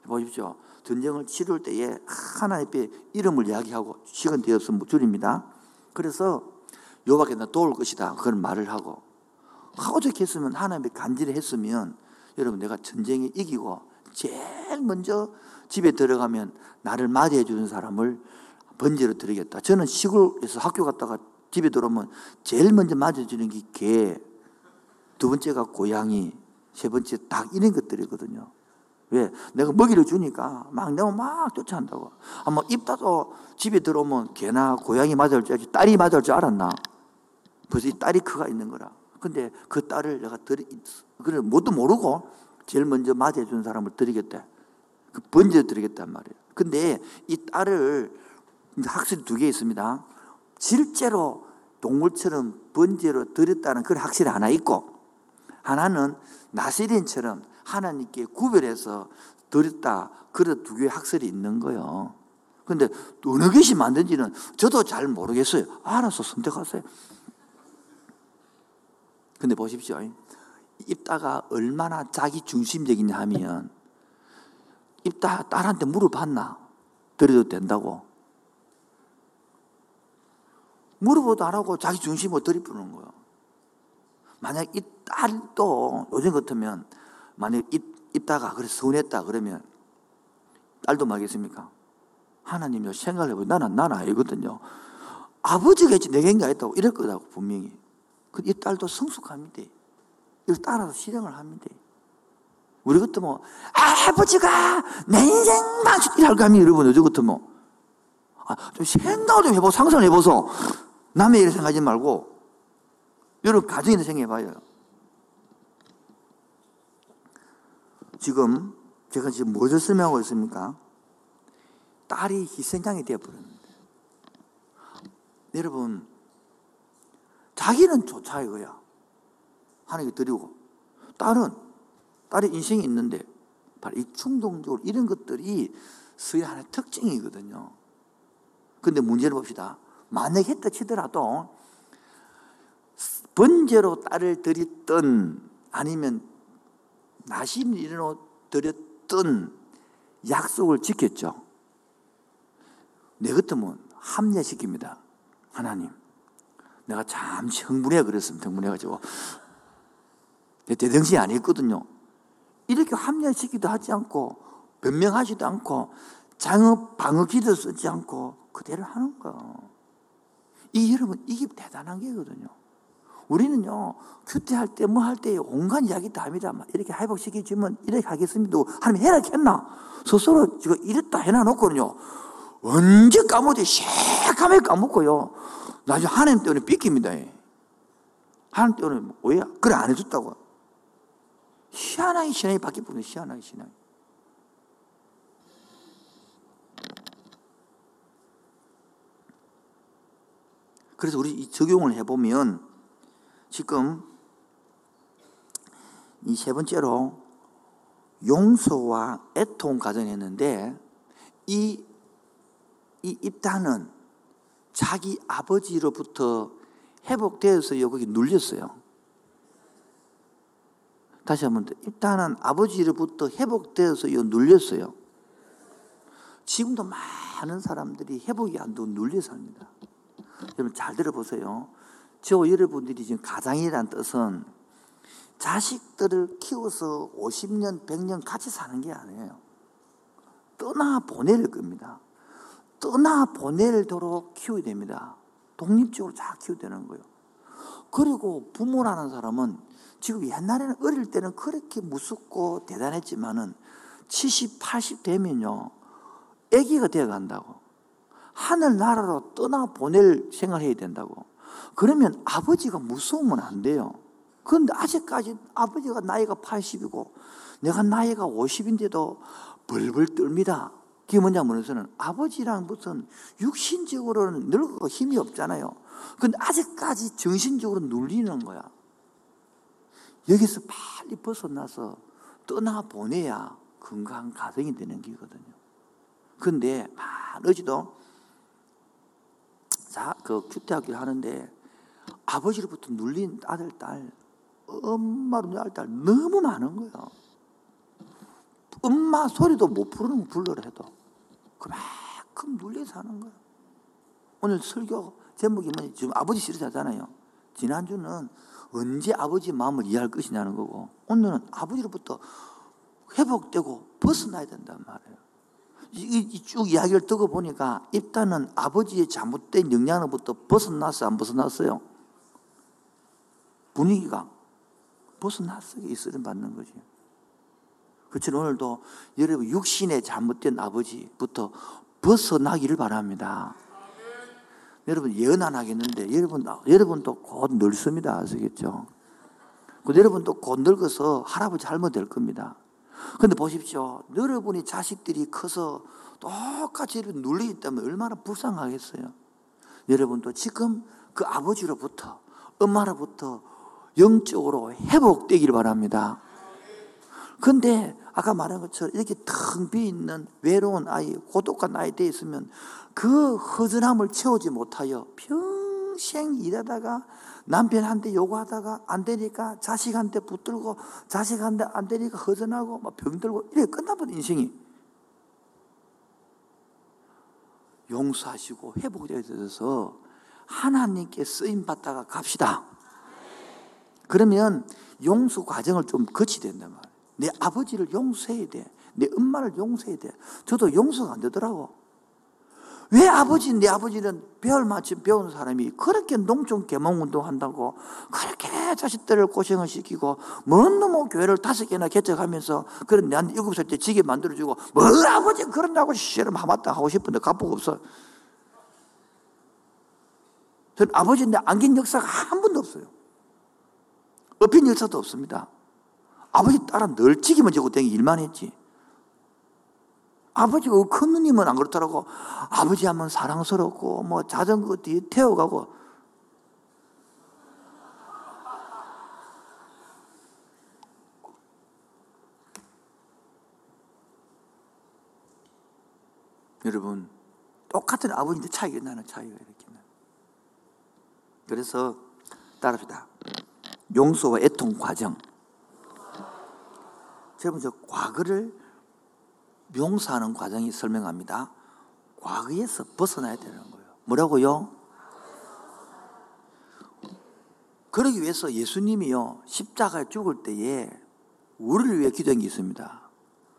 보십시오. 전쟁을 치룰 때에 앞에 이름을 이야기하고 시간 되어서 줄입니다. 그래서 요밖에 나 도울 것이다. 그런 말을 하고 하고 저렇게 했으면 하나님이 간절히 했으면 여러분 내가 전쟁에 이기고 제일 먼저 집에 들어가면 나를 맞이해 주는 사람을 번제로 드리겠다. 저는 시골에서 학교 갔다가 집에 들어오면 제일 먼저 맞아주는 게 개, 두 번째가 고양이, 세 번째 닭 이런 것들이거든요. 왜? 내가 먹이를 주니까 막 내가 막 쫓아간다고. 아마 입다도 집에 들어오면 개나 고양이 맞을 줄 알지 딸이 맞을 줄 알았나? 벌써 이 딸이 크가 있는 거라. 근데 그 딸을 내가 드리, 그래, 뭣도 모르고 제일 먼저 맞이해준 사람을 드리겠다. 그 번져 드리겠단 말이에요. 근데 이 딸을 학설이 두개 있습니다. 실제로 동물처럼 번제로 드렸다는 그런 학설이 하나 있고 하나는 나시린처럼 하나님께 구별해서 드렸다. 그런 두 개의 학설이 있는 거예요. 근데 어느 것이 맞는지는 저도 잘 모르겠어요. 알아서 선택하세요. 근데 보십시오. 입다가 얼마나 자기 중심적이냐 하면 입다 딸한테 물어봤나? 드려도 된다고. 물어보도 안 하고 자기 중심으로 들이부는 거예요. 만약 이 딸도 요즘 같으면 만약 입, 입다가 그래서 서운했다 그러면 딸도 말겠습니까? 하나님이 생각을 해보면 나는, 나는 알거든요. 아버지가 했지 내가 한게 아니다고 이럴 거다고 분명히. 이 딸도 성숙합니다. 이걸 따라서 실행을 합니다. 우리 같으면 뭐, 아버지가 내 인생 망치기를 가면 여러분 요즘 같으면 아, 좀 생각을 좀 해보고 상상을 해보소. 남의 일을 생각하지 말고 여러분 가정에서 생각해봐요. 지금 제가 지금 무엇을 설명하고 있습니까? 딸이 희생양이 되어버렸는데 여러분 자기는 좋자 이거야. 하나님께 드리고 딸은 딸의 인생이 있는데 바로 이 충동적으로 이런 것들이 서의 하나의 특징이거든요. 근데 문제를 봅시다. 만약 했다 치더라도 번제로 딸을 드렸던 아니면 나심 일로 드렸던 약속을 지켰죠. 내 같으면 합리화시킵니다. 하나님. 내가 잠시 흥분해 그랬으면 흥분해가지고 내 대등신이 아니었거든요. 이렇게 합리화시키도 하지 않고 변명하지도 않고 장업 방어 기도 쓰지 않고 그대로 하는 거. 이 여러분 이게 대단한 게거든요. 우리는요 큐티할 때 뭐 할 때 온갖 이야기 다 합니다. 이렇게 회복시켜주면 이렇게 하겠습니다. 하나님 해라 했나? 스스로 지금 이랬다 해놔놓거든요. 언제 까먹지? 새까맣게 까먹고요. 나중에 하나님 때문에 삐깁니다. 하나님 때문에 왜? 그래 안 해줬다고. 희한하게 신앙이 바뀌어버려 희한하게 신앙이. 그래서 우리 이 적용을 해보면 지금 이 세 번째로 용서와 애통 가정했는데 이, 이 입단은 자기 아버지로부터 회복되어서 여기 눌렸어요. 다시 한번 더. 일단은 아버지로부터 회복되어서 요 눌렸어요. 지금도 많은 사람들이 회복이 안 되고 눌려 삽니다. 여러분 잘 들어보세요. 저 여러분들이 지금 가장이라는 뜻은 자식들을 키워서 50년, 100년 같이 사는 게 아니에요. 떠나 보낼 겁니다. 떠나 보내도록 키워야 됩니다. 독립적으로 잘 키워야 되는 거예요. 그리고 부모라는 사람은 지금 옛날에는 어릴 때는 그렇게 무섭고 대단했지만은 70, 80 되면요. 아기가 되어 간다고. 하늘나라로 떠나 보낼 생각을 해야 된다고. 그러면 아버지가 무서우면 안 돼요. 그런데 아직까지 아버지가 나이가 80이고 내가 나이가 50인데도 벌벌 떨니다. 그게 뭐냐면은 아버지랑 무슨 육신적으로는 늙고 힘이 없잖아요. 근데 아직까지 정신적으로 눌리는 거야. 여기서 빨리 벗어나서 떠나보내야 건강한 가정이 되는 기거든요. 근데 많으지도 자, 그 큐티학교 하는데 아버지로부터 눌린 아들, 딸, 엄마로 낳을 딸 너무 많은 거예요. 엄마 소리도 못 부르는 불러라 해도 그만큼 눌려서 하는 거예요. 오늘 설교 제목이 뭐냐? 지금 아버지 싫어하잖아요. 지난주는 언제 아버지 마음을 이해할 것이냐는 거고 오늘은 아버지로부터 회복되고 벗어나야 된단 말이에요. 이쭉 이야기를 듣고 보니까 일단은 아버지의 잘못된 영향으로부터 벗어났어요? 안 벗어났어요? 분위기가. 벗어났어요. 이스름 받는 거지. 그처럼 오늘도 여러분 육신의 잘못된 아버지부터 벗어나기를 바랍니다. 여러분 예언 안 하겠는데 여러분 여러분도 곧 늙습니다. 아시겠죠? 그 여러분도 곧 늙어서 할아버지 할머니 될 겁니다. 근데 보십시오. 여러분이 자식들이 커서 똑같이 눌려 있다면 얼마나 불쌍하겠어요. 여러분도 지금 그 아버지로부터 엄마로부터 영적으로 회복되기를 바랍니다. 근데 아까 말한 것처럼 이렇게 텅 비어 있는 외로운 아이, 고독한 아이 돼 있으면 그 허전함을 채우지 못하여 평 생 일하다가 남편한테 요구하다가 안 되니까 자식한테 붙들고 자식한테 안 되니까 허전하고 막 병들고 이렇게 끝나버린 인생이 용서하시고 회복되어 있어서 하나님께 쓰임 받다가 갑시다. 그러면 용서 과정을 좀 거치 된단 말이에요. 내 아버지를 용서해야 돼. 내 엄마를 용서해야 돼. 저도 용서가 안 되더라고. 왜 아버지, 내 아버지는 배울 마침 배우는 사람이 그렇게 농촌 개몽운동 한다고 그렇게 자식들을 고생을 시키고 먼 놈의 교회를 다섯 개나 개척하면서 그런 내한테 일곱 살 때 지게 만들어주고 뭘 아버지 그런다고 시름 하마다 하고 싶은데 갑복 없어. 저는 아버지인데 안긴 역사가 한 번도 없어요. 업힌 역사도 없습니다. 아버지 따라 널찍이만 지고 댕기 일만 했지. 아버지가 그큰 누님은 안 그렇더라고. 아버지 하면 사랑스럽고, 뭐 자전거 뒤에 태워가고. 여러분, 똑같은 아버지인데 차이가 나는 차이가 이렇게 나. 그래서 따라합시다. 용서와 애통 과정. 여러분, 저 과거를 용서하는 과정이 설명합니다. 과거에서 벗어나야 되는 거예요. 뭐라고요? 그러기 위해서 예수님이요, 십자가에 죽을 때에 우리를 위해 기도한 게 있습니다.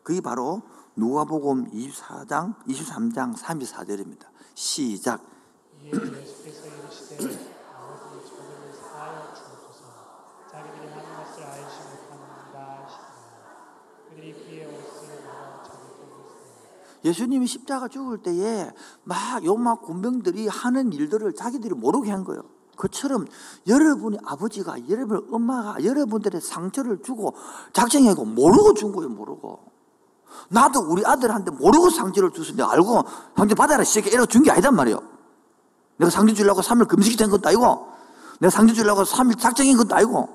그게 바로 누가복음 24장, 23장 34절입니다. 시작. 이에 예수께서 이르시되 아버지 저들을 사하여 주옵소서 자기들이 하는 것을 알지 못하는다 하시더라 그들이 그의 옷을 말아 자기 보고 있으니 예수님이 십자가 죽을 때에 막 요막 군병들이 하는 일들을 자기들이 모르게 한 거예요. 그처럼 여러분의 아버지가 여러분 엄마가 여러분들의 상처를 주고 작정하고 모르고 준 거예요, 모르고. 나도 우리 아들한테 모르고 상처를 줬는데 알고 상처 받아라 시게 이러고 준게 아니단 말이에요. 내가 상처 주려고 3일 금식이 된 것도 아니고 내가 상처 주려고 3일 작정인 것도 아니고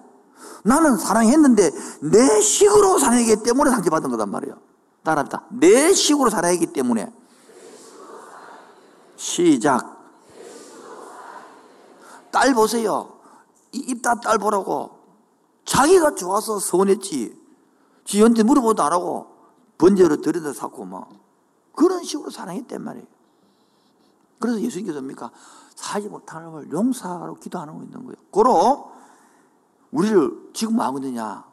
나는 사랑했는데 내 식으로 사랑했기 때문에 상처받은 거단 말이에요. 따라합니다. 내 식으로 살아야기 때문에 시작. 딸 보세요. 입다 딸 보라고. 자기가 좋아서 서운했지. 지한테 물어보도 안 하고 번제로 들여다 샀고 뭐 그런 식으로 사랑했단 말이에요. 그래서 예수님께서 뭡니까? 사지 못하는 걸 용서하라고 기도하는 거 있는 거예요. 고로 우리를 지금 뭐 있느냐?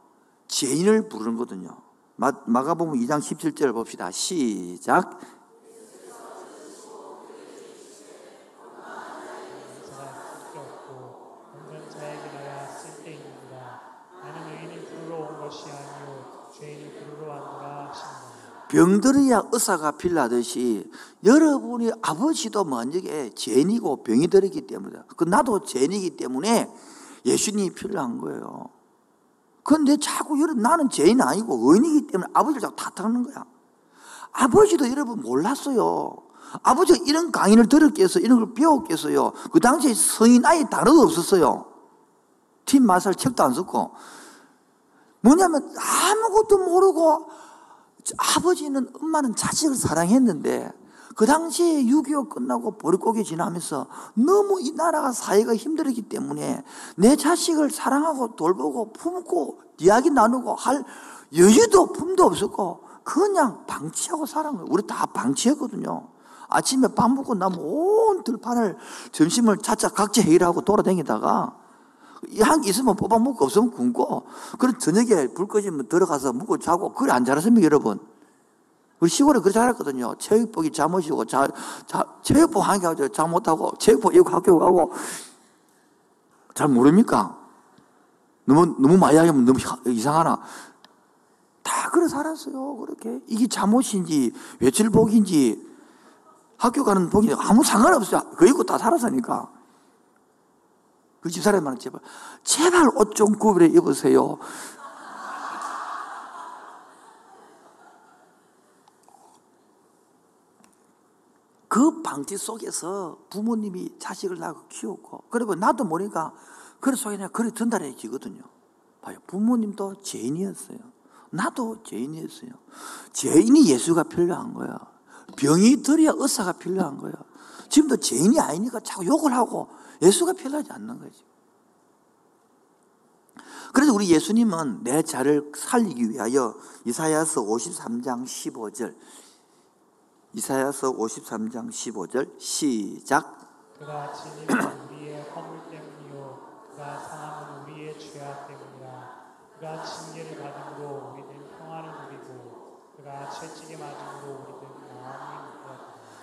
죄인을 부르는 거거든요. 마, 마가복음 2장 17절 봅시다. 시작. 병들어야 의사가 필요하듯이 여러분이 아버지도 만약에 죄인이고 병이 들었기 때문에 그 나도 죄인이기 때문에 예수님이 필요한 거예요. 그런데 자꾸 여러분 나는 죄인 아니고 의인이기 때문에 아버지를 자꾸 탓하는 거야. 아버지도 여러분 몰랐어요. 아버지가 이런 강의를 들었겠어, 이런 걸 배웠겠어요. 그 당시에 성인 아이 단어도 없었어요. 팀 마살 책도 안 썼고. 뭐냐면 아무것도 모르고 아버지는 엄마는 자식을 사랑했는데 그 당시에 6.25 끝나고 보릿고개 지나면서 너무 이 나라가 사회가 힘들었기 때문에 내 자식을 사랑하고 돌보고 품고 이야기 나누고 할 여유도 품도 없었고 그냥 방치하고 살은 거예요. 우리 다 방치했거든요. 아침에 밥 먹고 나면 온 들판을 점심을 차차 각자 회의를 하고 돌아다니다가 한 있으면 뽑아 먹고 없으면 굶고 그런 저녁에 불 꺼지면 들어가서 먹고 자고 그래 안 자랐습니까 여러분? 우리 시골에 그렇게 자랐거든요. 체육복이 잠옷이고 자, 자, 체육복 한 개 가지고 잠 못하고 체육복 입고 학교 가고 잘 모릅니까? 너무, 너무 많이 하면 너무 이상하나? 다 그래 살았어요. 그렇게. 이게 잠옷인지, 외출복인지, 학교 가는 복인지 아무 상관없어요. 그 입고 다 살았으니까. 그 집사람한테 제발, 제발 옷 좀 구별해 입으세요. 그 방지 속에서 부모님이 자식을 낳고 키웠고, 그리고 나도 모르니까 그래 속에 내가 그래 전달해지거든요. 봐요. 부모님도 죄인이었어요. 나도 죄인이었어요. 죄인이 예수가 필요한 거야. 병이 들어야 의사가 필요한 거야. 지금도 죄인이 아니니까 자꾸 욕을 하고 예수가 필요하지 않는 거지. 그래서 우리 예수님은 내 자를 살리기 위하여 이사야서 53장 15절 이사야서 53장 15절 시작. 그가 진리는 우리의 허물 때문이요 그가 상함은 우리의 죄악 때문이라. 그가 징계를 받음으로 우리는 평안을 누리고 그가 채찍에 맞음으로 우리는 마음이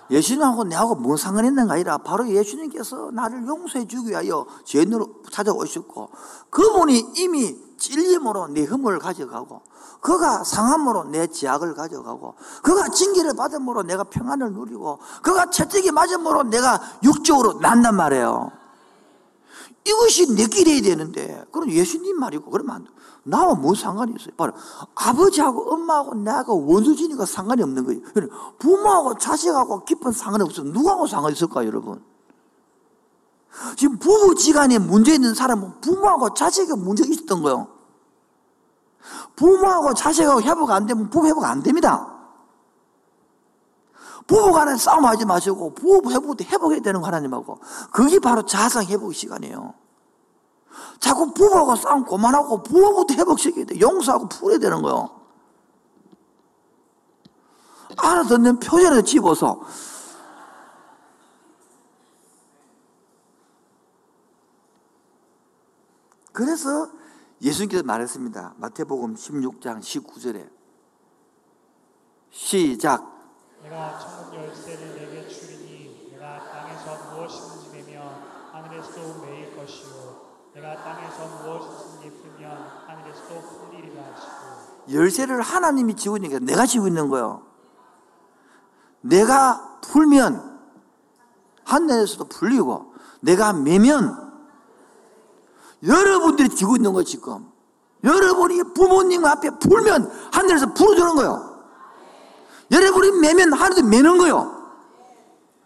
예수님하고 내하고 뭔 상관이 있는가 아니라. 바로 예수님께서 나를 용서해 주기 위하여 죄인으로 찾아오셨고 그분이 이미 찔림으로 내 흠을 가져가고 그가 상함으로 내 지약을 가져가고 그가 징계를 받음으로 내가 평안을 누리고 그가 채찍이 맞음으로 내가 육적으로 난단 말이에요 이것이 내 길이어야 되는데 그럼 예수님 말이고 그러면 안 돼. 나와 뭔 상관이 있어요? 바로 아버지하고 엄마하고 나하고 원수지니까 상관이 없는 거예요. 부모하고 자식하고 깊은 상관이 없어. 누구하고 상관이 있을까요, 여러분? 지금 부부지간에 문제 있는 사람은 부모하고 자식에 문제 있었던 거예요. 부모하고 자식하고 회복 안 되면 부부 회복 안 됩니다. 부부 간에 싸움하지 마시고 부부 회복 때 회복해야 되는 거 하나님하고 그게 바로 자상 회복 시간이에요. 자꾸 부부하고 싸움 그만하고 부부부터 회복시켜야 돼. 용서하고 풀어야 되는 거요. 알아듣는 표현을 집어서 그래서 예수님께서 말했습니다. 마태복음 16장 19절에 시작 내가 천국 열쇠를 내게 주리니 내가 땅에서 무엇이든지 내면 하늘에서도 매일 것이요 내가 땅에서 무엇이든지 풀면 하늘에서도 풀리리라 하시고 열쇠를 하나님이 쥐고 있는 게 내가 쥐고 있는 거예요. 내가 풀면 하늘에서도 풀리고 내가 매면 여러분들이 쥐고 있는 거 지금. 여러분이 부모님 앞에 풀면 하늘에서 풀어주는 거예요. 여러분이 매면 하늘에서 매는 거예요.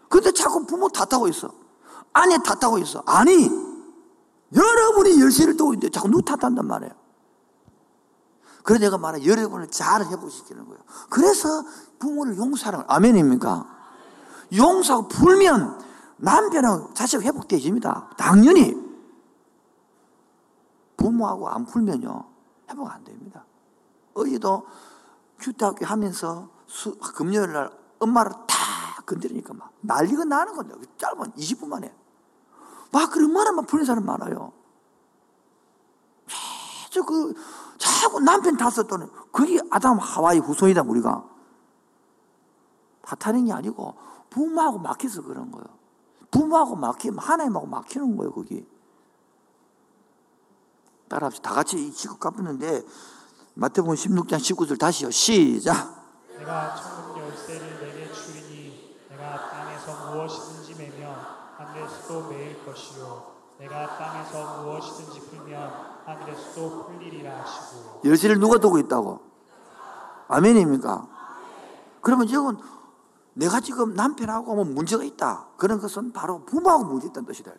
근데 자꾸 부모 탓하고 있어. 아내 탓하고 있어. 아니, 여러분이 열쇠를 두고 있는데 자꾸 누구 탓한단 말이에요. 그래서 내가 말해 여러분을 잘 회복시키는 거예요. 그래서 부모를 용서하는 거예요. 아멘입니까? 용서하고 풀면 남편하고 자식 회복되집니다. 당연히. 부모하고 안 풀면요. 회복 안 됩니다. 어제도 큐트학교 하면서 수, 금요일 날 엄마를 다 건드리니까 막 난리가 나는 건데 짧은 20분 만에 막 그런 말만 풀린 사람 많아요. 계속 그 자꾸 남편 탓했더니 그게 아담 하와이 후손이다 우리가 탓하는 게 아니고 부모하고 막혀서 그런 거예요. 부모하고 막히면 하나님하고 막히는 거예요 거기. 따라합시다. 다 같이 이 지구 갚았는데 마태복음 16장 19절 다시요. 시작. 내가 천국 열쇠를 내게 주리니 내가 땅에서 무엇이든지 매면 하늘에서도 매일 것이요 내가 땅에서 무엇이든지 풀면 하늘에서도 풀리리라 하시고 열쇠를 누가 두고 있다고? 아멘입니까? 그러면 지금 내가 지금 남편하고 뭐 문제가 있다. 그런 것은 바로 부모하고 문제 있다는 뜻이다.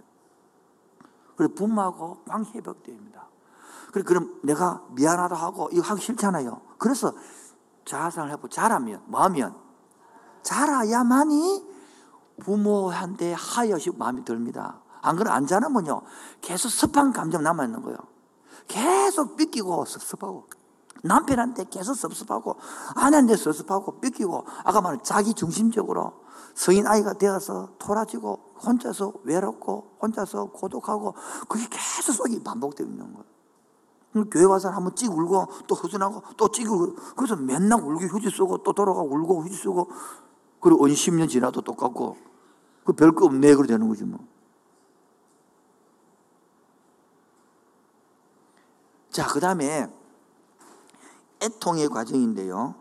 그래 부모하고 빵 회복됩니다. 그래 그럼 내가 미안하다 하고 이거 하기 싫잖아요. 그래서 자상을 해보 잘하면 뭐하면 잘해야만이 부모한테 하여시 마음이 듭니다. 안 그러면 안 잘하면요 계속 습한 감정 남아 있는 거예요. 계속 삐끼고 섭섭하고 남편한테 계속 섭섭하고 아내한테 섭섭하고 삐끼고 아까 말한 자기 중심적으로 성인 아이가 되어서 토라지고 혼자서 외롭고 혼자서 고독하고 그게 계속 속이 반복되고 있는 거예요. 교회 와서 한번 찍 울고 또 허전하고 또 찍 울고 그래서 맨날 울고 휴지 쓰고 또 돌아가고 울고 휴지 쓰고 그리고 언니 10년 지나도 똑같고 그 별거 없네 그래 되는 거지 뭐. 자, 그 다음에 애통의 과정인데요.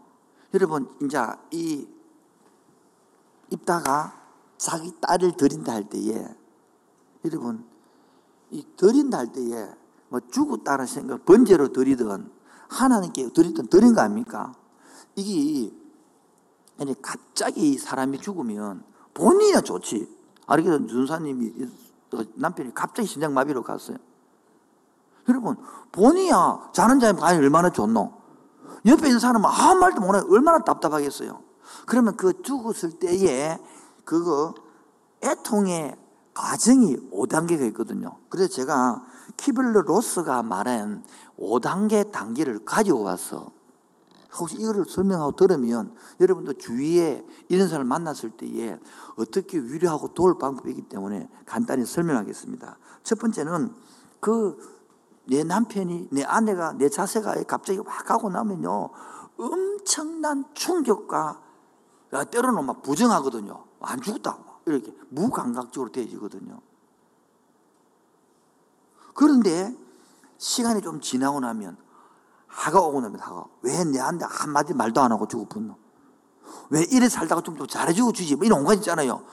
여러분, 이제 이 입다가 자기 딸을 드린다 할 때에 여러분 이 드린다 할 때에 뭐 죽었다는 생각 번제로 드리든 하나님께 드리든 드린 거 아닙니까? 이게 아니 갑자기 사람이 죽으면 본인이야 좋지. 아르게 준사님이 남편이 갑자기 심장마비로 갔어요. 여러분 본이야 자는 자의 반이 얼마나 좋노? 옆에 있는 사람은 아무 말도 못해 얼마나 답답하겠어요. 그러면 그 죽었을 때에 그거 애통의 과정이 5단계가 있거든요. 그래서 제가 키블러 로스가 말한 5단계 단계를 가지고 와서 혹시 이거를 설명하고 들으면 여러분도 주위에 이런 사람을 만났을 때에 어떻게 위로하고 도울 방법이기 때문에 간단히 설명하겠습니다. 첫 번째는 그 내 남편이 내 아내가 내 자세가 갑자기 확 하고 나면요 엄청난 충격과 때로는 막 부정하거든요. 안 죽었다. 이렇게 무감각적으로 되어지거든요. 그런데 시간이 좀 지나고 나면 하가 오고 나면 하가 왜 내한테 한마디 말도 안 하고 죽어 분노? 왜 이래 살다가 좀 더 잘해주고 주지? 뭐 이런 온갖 있잖아요.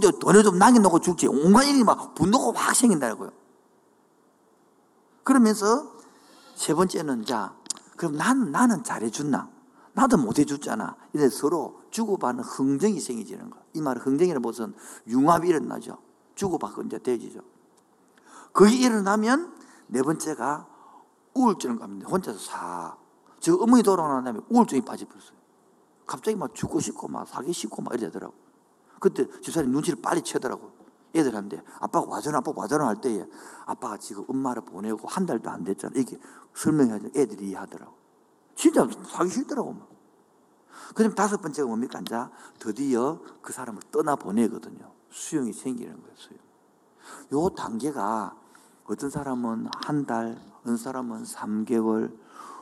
때 돈을 좀 남겨놓고 죽지. 온갖 일이 막 분노가 확 생긴다고요. 그러면서 세 번째는 자, 그럼 난, 나는 잘해줬나? 나도 못해줬잖아. 이래 서로 주고받는 흥정이 생기지는 거. 이 말은 흥정이라는 것은 융합이 일어나죠. 주고받고 이제 되지죠. 그게 일어나면 네 번째가 우울증을 갑니다. 혼자서 사. 저 어머니 돌아오는 다음에 우울증이 빠져버렸어요. 갑자기 막 죽고 싶고 막 사기 싶고 막 이러더라고. 그때 집사님 눈치를 빨리 채더라고. 애들한테 아빠가 와전 아빠 와전 할 때에 아빠가 지금 엄마를 보내고 한 달도 안 됐잖아. 이렇게 설명해야지 애들이 이해하더라고. 진짜 사기 싫더라고. 막. 그럼 다섯 번째가 뭡니까? 이제 드디어 그 사람을 떠나 보내거든요. 수용이 생기는 거예요, 수용. 요 단계가 어떤 사람은 한 달, 어떤 사람은 3개월,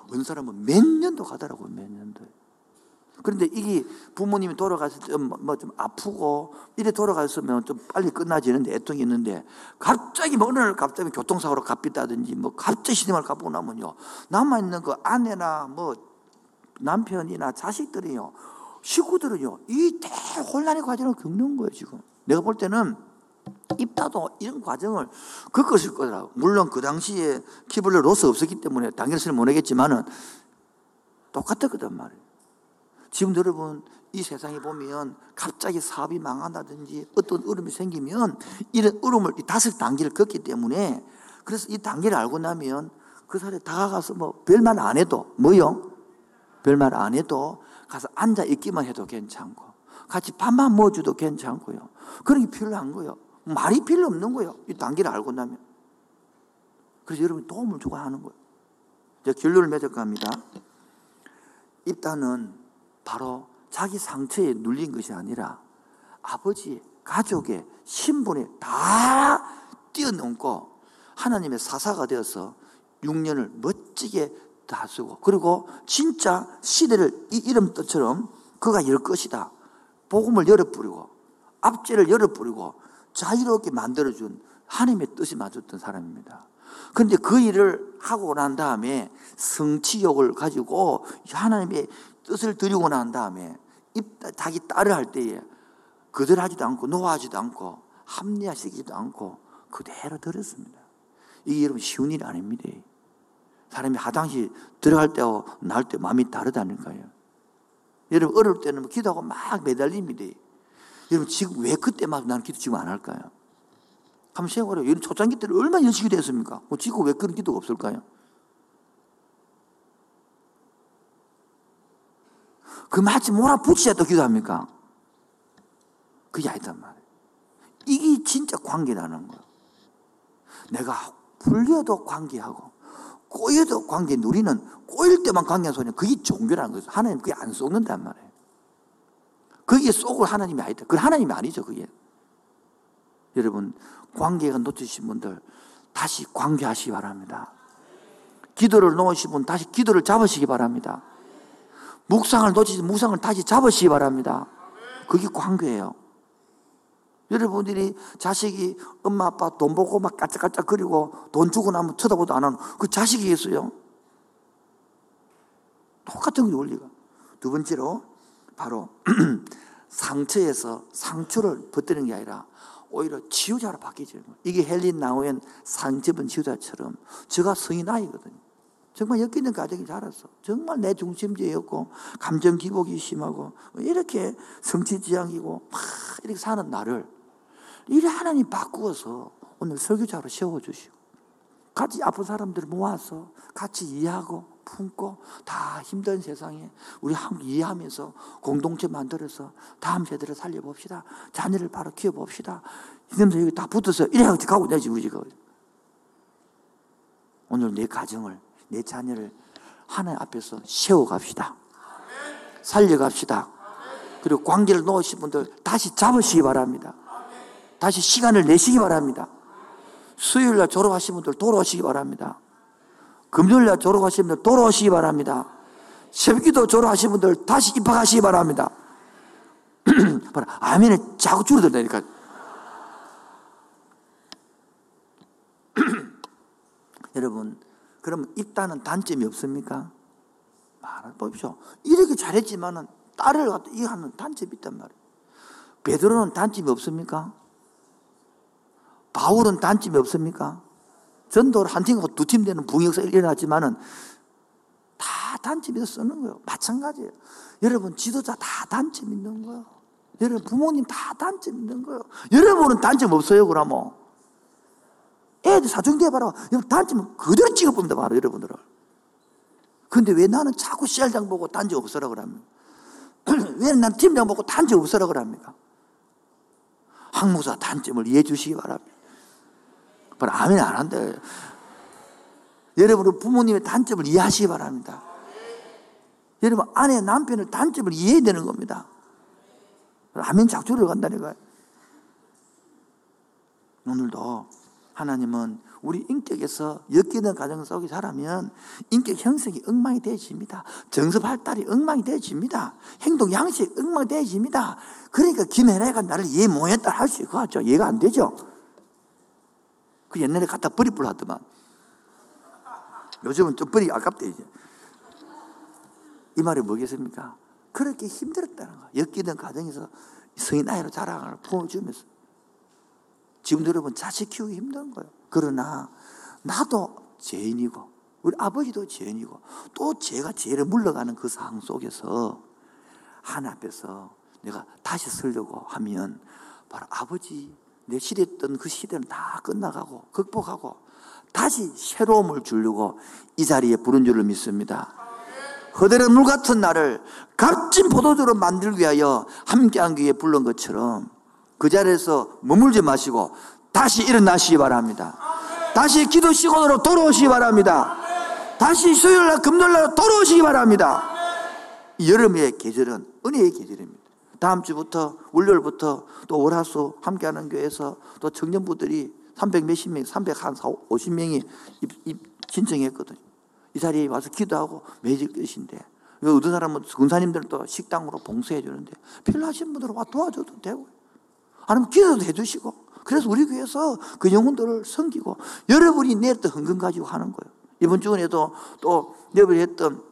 어떤 사람은 몇 년도 가더라고요, 몇 년도. 그런데 이게 부모님이 돌아갔을 때뭐 좀 아프고 이래 돌아갔으면 좀 빨리 끝나지는데 애통이 있는데 갑자기 뭐 어느 날 갑자기 교통사고로 갚겠다든지 뭐 갑자기 시험을 갚고 나면요. 남아있는 그 아내나 뭐 남편이나 자식들이요. 식구들은요 이 대혼란의 과정을 겪는 거예요 지금. 내가 볼 때는 입다도 이런 과정을 겪었을 거더라고 물론 그 당시에 키블러 로스 없었기 때문에 당연히 모르겠지만은 똑같았거든 말이에요 지금 여러분 이 세상에 보면 갑자기 사업이 망한다든지 어떤 어려움이 생기면 이런 어려움을 이 다섯 단계를 겪기 때문에 그래서 이 단계를 알고 나면 그 사람이 다가가서 뭐 별말 안 해도 뭐요? 별말 안 해도 가서 앉아 있기만 해도 괜찮고 같이 밥만 먹어줘도 괜찮고요. 그런 게 필요한 거예요. 말이 필요 없는 거예요. 이 단계를 알고 나면. 그래서 여러분 도움을 주고 하는 거예요. 이제 결론을 맺어갑니다. 입단은 바로 자기 상처에 눌린 것이 아니라 아버지, 가족의 신분에 다 뛰어넘고 하나님의 사사가 되어서 6년을 멋지게 다쓰고 그리고 진짜 시대를 이 이름 뜻처럼 그가 열 것이다. 복음을 열어뿌리고 앞제를 열어뿌리고 자유롭게 만들어준 하나님의 뜻이 맞았던 사람입니다. 그런데 그 일을 하고 난 다음에 성취욕을 가지고 하나님의 뜻을 드리고 난 다음에 자기 딸을 할 때에 거절하지도 않고 노하지도 않고 합리화시키지도 않고 그대로 들었습니다. 이게 여러분 쉬운 일이 아닙니다. 사람이 화장실 들어갈 때하고 나올 때 마음이 다르다니까요. 여러분 어려울 때는 뭐 기도하고 막 매달립니다. 여러분 지금 왜 그때 막 나는 기도 지금 안 할까요? 한번 생각해요. 여러분 초창기 때는 얼마나 연식이 됐습니까? 뭐 지금 왜 그런 기도가 없을까요? 그 마치 몰아붙이자 또 기도합니까? 그게 아니단 말이에요. 이게 진짜 관계라는 거예요. 내가 불려도 관계하고 꼬여도 관계 누리는 꼬일 때만 관계한 소리는 그게 종교라는 거죠. 하나님 그게 안 속는단 말이에요. 그게 속을 하나님이 아니다. 그 하나님이 아니죠, 그게. 여러분, 관계가 놓치신 분들 다시 관계하시기 바랍니다. 기도를 놓으신 분 다시 기도를 잡으시기 바랍니다. 묵상을 놓치지 묵상을 다시 잡으시기 바랍니다. 그게 관계예요. 여러분들이 자식이 엄마 아빠 돈 보고 막 깔짝깔짝거리고 돈 주고 나면 쳐다보도 안 하는 그 자식이겠어요? 똑같은 원리가. 두 번째로 바로 상처에서 상처를 벗드는 게 아니라 오히려 치유자로 바뀌죠. 이게 헬린 나우엔 상처본 치유자처럼 제가 성인 아이거든요. 정말 엮이는 가정이 자랐어. 정말 내 중심주의였고 감정 기복이 심하고 이렇게 성취지향이고 막 이렇게 사는 나를 이래 하나님 바꾸어서 오늘 설교자로 세워주시고 같이 아픈 사람들을 모아서 같이 이해하고 품고 다 힘든 세상에 우리 함께 이해하면서 공동체 만들어서 다음 세대를 살려봅시다. 자녀를 바로 키워봅시다. 이러면서 여기 다 붙어서 이래 가고 내지 우리 지금. 오늘 내 가정을 내 자녀를 하나님 앞에서 세워갑시다. 살려갑시다. 그리고 관계를 놓으신 분들 다시 잡으시기 바랍니다. 다시 시간을 내시기 바랍니다. 수요일 날 졸업하신 분들 돌아오시기 바랍니다. 금요일 날 졸업하신 분들 돌아오시기 바랍니다. 새벽기도 졸업하신 분들 다시 입학하시기 바랍니다. 아멘에 자꾸 줄어들다니까. 여러분, 그러면 입다는 단점이 없습니까? 말을 보십시오. 이렇게 잘했지만은 딸을 갖다 이 하는 단점이 있단 말이에요. 베드로는 단점이 없습니까? 바울은 단점이 없습니까? 전도를 한 팀하고 두 팀 되는 붕역사 일어났지만은 다 단점이 쓰는 거예요. 마찬가지예요. 여러분 지도자 다 단점 있는 거예요. 여러분 부모님 다 단점 있는 거예요. 여러분은 단점 없어요, 그러면. 애들 사중대 봐라. 단점은 그대로 찍어봅니다, 바로 여러분들은. 근데 왜 나는 자꾸 셀장 보고 단점 없어라 그럽니까? 왜난 팀장 보고 단점 없어라 그럽니까? 항무사 단점을 이해해 주시기 바랍니다. 바로 아멘 안 한대. 여러분은 부모님의 단점을 이해하시기 바랍니다. 여러분 아내 남편의 단점을 이해해야 되는 겁니다. 아멘 작주를 간다니까요. 오늘도 하나님은 우리 인격에서 엮이는 가정 속에 자라면 인격 형성이 엉망이 되어집니다. 정서 발달이 엉망이 되어집니다. 행동 양식 엉망이 되어집니다. 그러니까 김혜래가 나를 이해 못했다 할 수 있죠. 이해가 안 되죠. 그 옛날에 갖다 버리불 하더만. 요즘은 좀 버리기 아깝대, 이제. 이 말이 뭐겠습니까? 그렇게 힘들었다는 거. 엮이는 가정에서 성인 아이로 자랑을 보여주면서. 지금도 여러분 자식 키우기 힘든 거예요. 그러나 나도 죄인이고 우리 아버지도 죄인이고 또 제가 죄를 물러가는 그 상황 속에서 하나 앞에서 내가 다시 서려고 하면 바로 아버지 내 시대했던 그 시대는 다 끝나가고 극복하고 다시 새로움을 주려고 이 자리에 부른 줄을 믿습니다. 허대는 물 같은 나를 값진 포도주로 만들기 위하여 함께하기 위해 불른 것처럼 그 자리에서 머물지 마시고 다시 일어나시기 바랍니다. 다시 기도 시간으로 돌아오시기 바랍니다. 다시 수요일날 금요일날 돌아오시기 바랍니다. 여름의 계절은 은혜의 계절입니다. 다음 주부터 월요일부터 또 월화수 함께하는 교회에서 또 청년부들이 300 몇십 명, 350명이 신청했거든요. 이 자리에 와서 기도하고 매질 것인데 어떤 사람은 군사님들도 식당으로 봉사해 주는데 필요하신 분들은 와 도와줘도 되고 아니면 기도도 해주시고 그래서 우리 교회에서 그 영혼들을 섬기고 여러분이 내었던 헌금 가지고 하는 거예요. 이번 주에도 또 여러분이 했던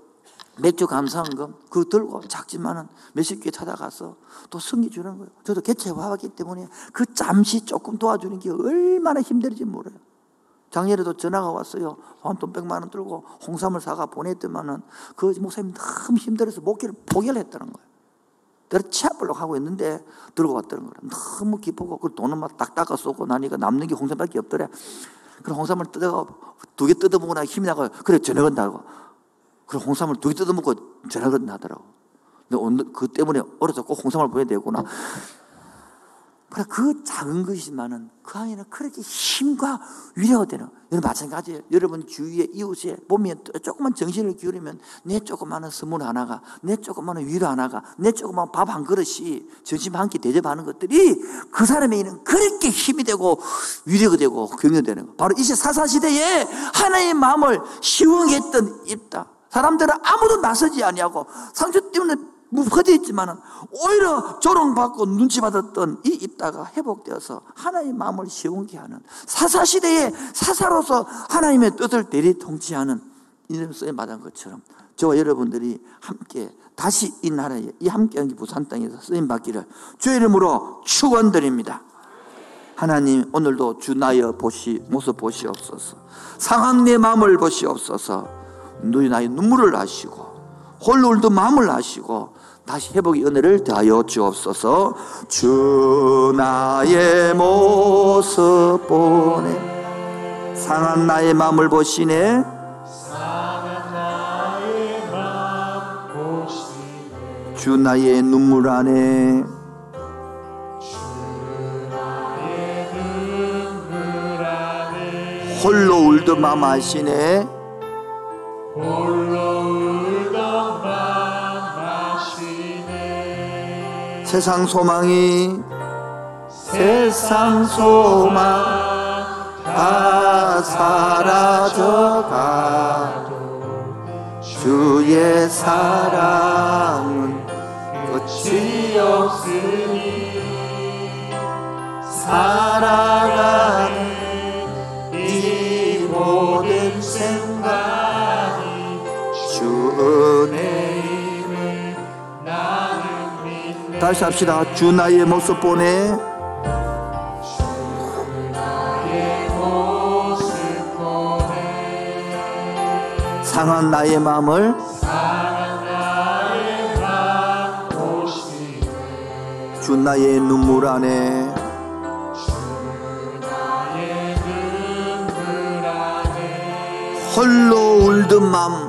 맥주 감사한금 그거 들고 작지만은 몇십 개 찾아가서 또 승리 주는 거예요. 저도 개최해봤기 때문에 그 잠시 조금 도와주는 게 얼마나 힘들지 몰라요. 작년에도 전화가 왔어요. 돈 백만 원 들고 홍삼을 사가 보냈더만은 그 목사님 너무 힘들어서 목기를 포기를 했다는 거예요. 내가 치아불록 하고 있는데 들고 왔다는 거예요. 너무 기쁘고 그 돈은 막 딱딱아 쏘고 나니까 남는 게 홍삼밖에 없더래. 그럼 홍삼을 뜯어가 두개 뜯어보고 나 힘이 나고 그래 저녁은 나고 그럼 홍삼을 두 개 뜯어먹고 전화가 나더라고. 근데 오늘 그 때문에 어려서 꼭 홍삼을 보여야 되구나. 그래, 그 작은 것이지만은 그 안에는 그렇게 힘과 위로가 되는. 여러분, 마찬가지예요. 여러분 주위에 이웃에 보면 조금만 정신을 기울이면 내 조그마한 선물 하나가, 내 조그마한 위로 하나가, 내 조그마한 밥 한 그릇이 점심 한 끼 대접하는 것들이 그 사람에게는 그렇게 힘이 되고 위로가 되고 격려되는 거. 바로 이제 사사시대에 하나님의 마음을 시원했던 입다. 사람들은 아무도 나서지 아니하고 상처 때문에 무거져 있지만 오히려 조롱받고 눈치 받았던 이 입다가 회복되어서 하나님의 마음을 시원케 하는 사사시대에 사사로서 하나님의 뜻을 대리 통치하는 쓰에 마한 것처럼 저와 여러분들이 함께 다시 이 나라에 이 함께한 부산 땅에서 쓰임 받기를 주의 이름으로 축원드립니다. 하나님 오늘도 주 나여 보시 모습 보시옵소서. 상한 내 마음을 보시옵소서. 누이 나의 눈물을 아시고 홀로 울던 마음을 아시고 다시 회복의 은혜를 더하여 주옵소서. 주 나의 모습 보내 상한 나의 마음을 보시네. 주 나의 눈물 안에 홀로 울던 마음 아시네 세상 소망이 세상 소망 다 사라져가도 주의 사랑은 끝이 없으니 살아가는 이 모든 은혜임을 다시 합시다. 주 나의 모습 보내. 상한 나의 마음을 주 나의 눈물 안에. 홀로 울던 맘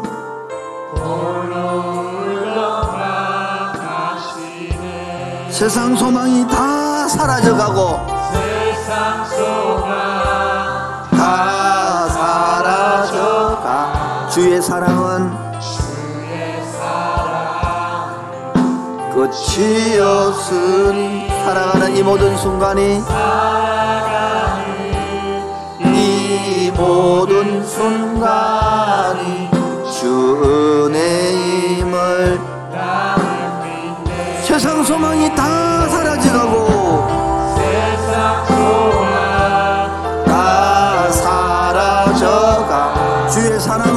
세상 소망이 다 사라져가고 다 사라져가. 주의 사랑은 끝이 없으니 살아가는 이 모든 순간이 이 모든 순간 소망이 다 사라져가고 다 사라져가. 주의 사랑은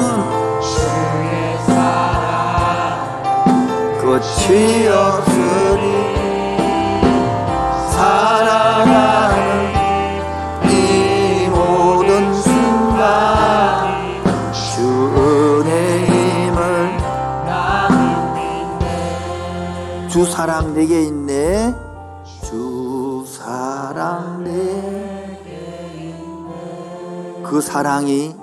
끝이 없 사랑 내게 있네. 주 사랑 내게 있네 그 사랑이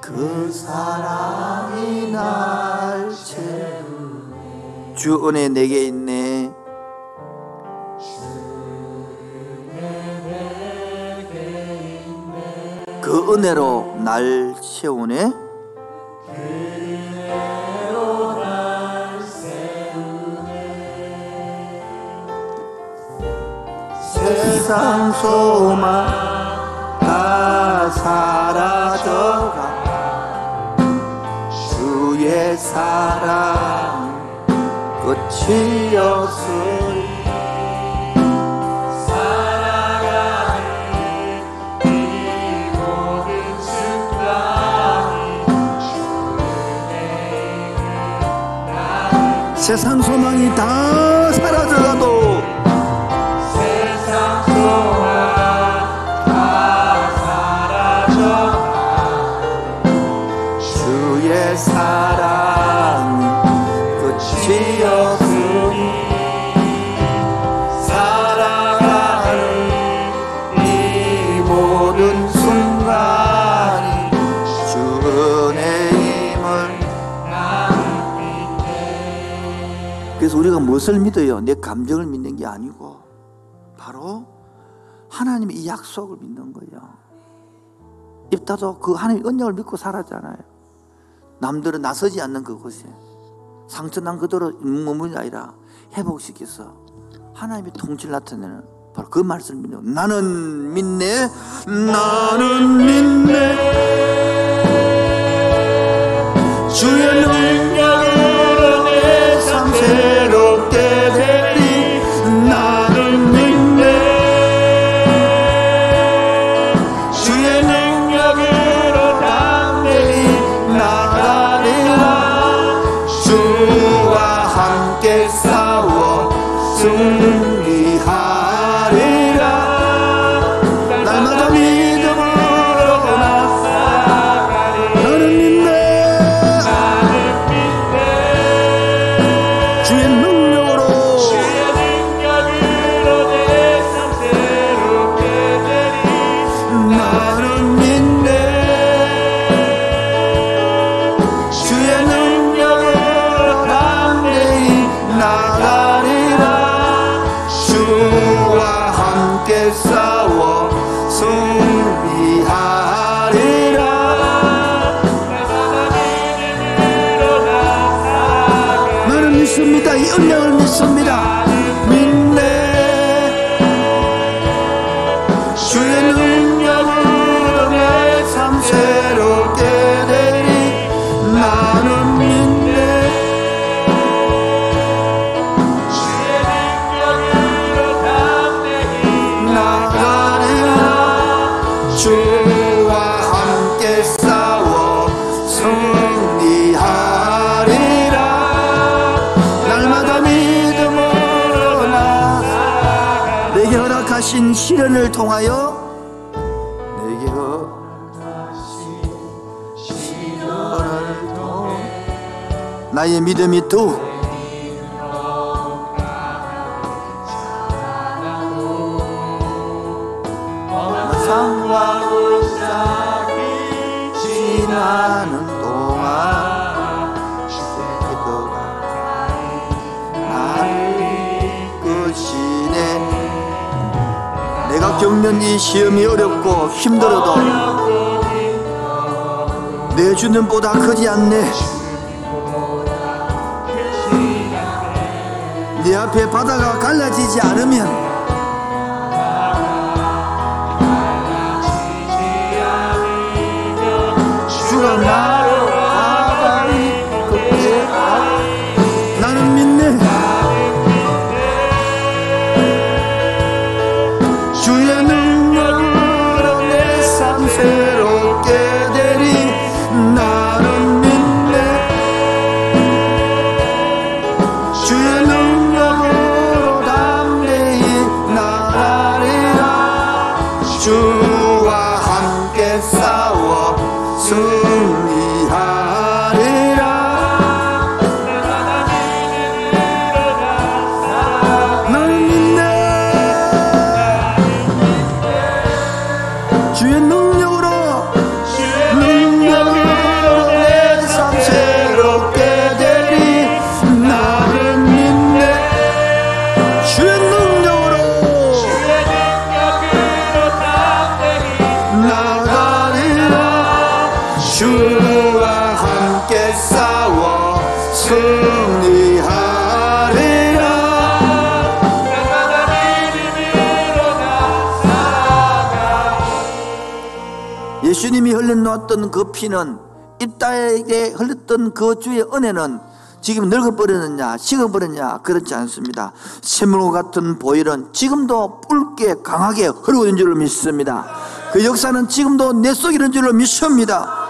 그 사랑이 날 채우네. 주 은혜 내게 있네. 그 은혜로 날 채우네 세상 소망 다 사라져가 주의 사랑 끝이 없으니 세상 소망이 다 무엇을 믿어요? 내 감정을 믿는 게 아니고 바로 하나님의 이 약속을 믿는 거예요. 입다도 그 하나님 언약을 믿고 살았잖아요. 남들은 나서지 않는 그곳에 상처난 그대로 게 아니라 회복시켜서 하나님의 통치를 나타내는 바로 그 말씀을 믿는 나는 믿네 나는 믿네 주의 능력으 주님보다 크지 않네. 네 앞에 바다가 갈라지지 않으면 흘러나왔던 그 피는 입다에게 흘렸던 그 주의 은혜는 지금 늙어버렸느냐 식어버렸냐 그렇지 않습니다. 세물과 같은 보일은 지금도 붉게 강하게 흐르고 있는 줄로 믿습니다. 그 역사는 지금도 내 속에 있는 줄로 믿습니다.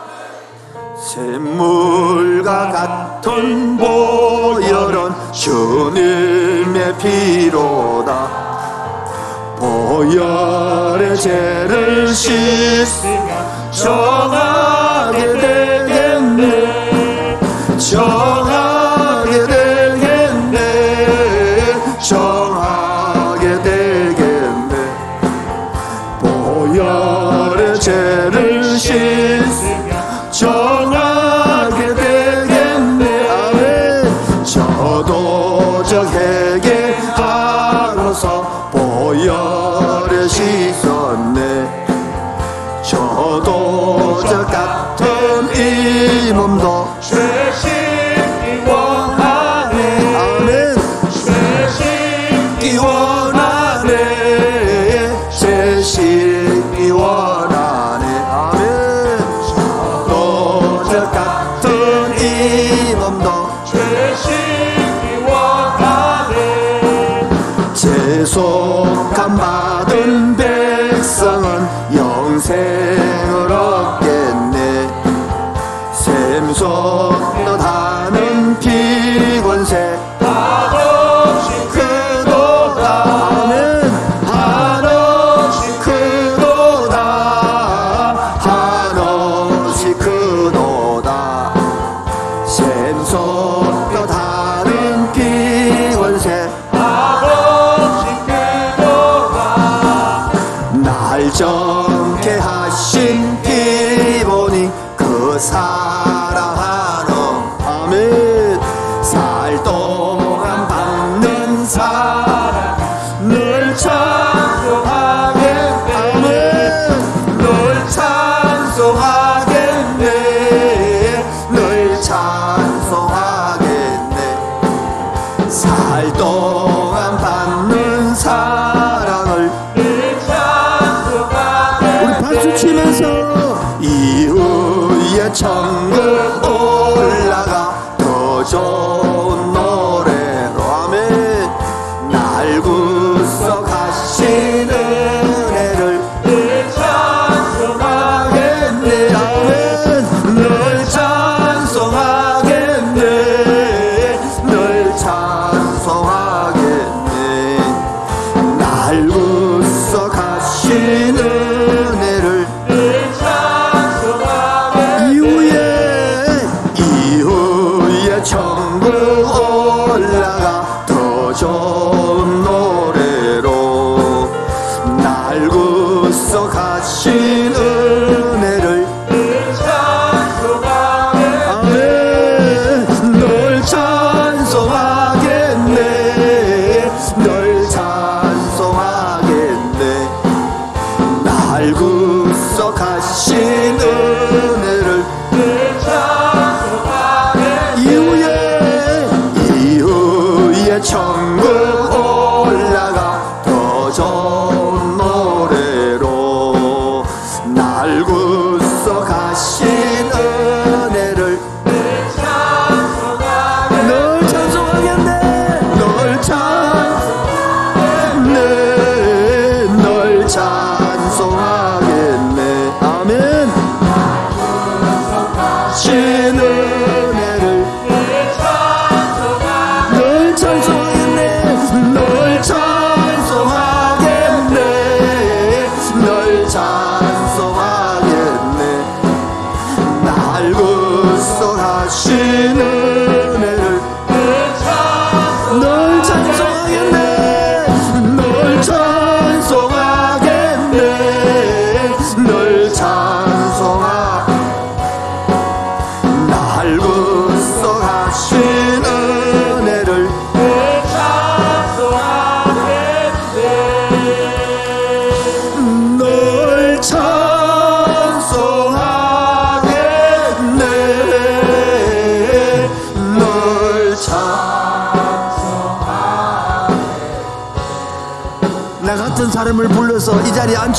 샘물과 같은 보혈은 주님의 피로다. 보혈의 죄를 씻으며 전하게 되겠네. 전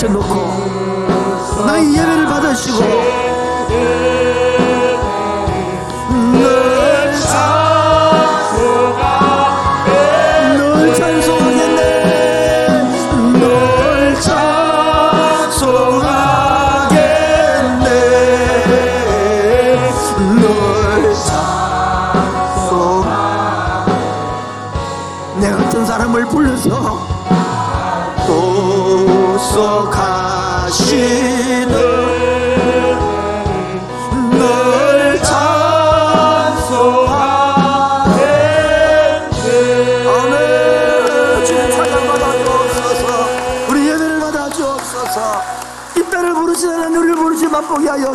놓고 나의 예배를 받으시고 널 찬송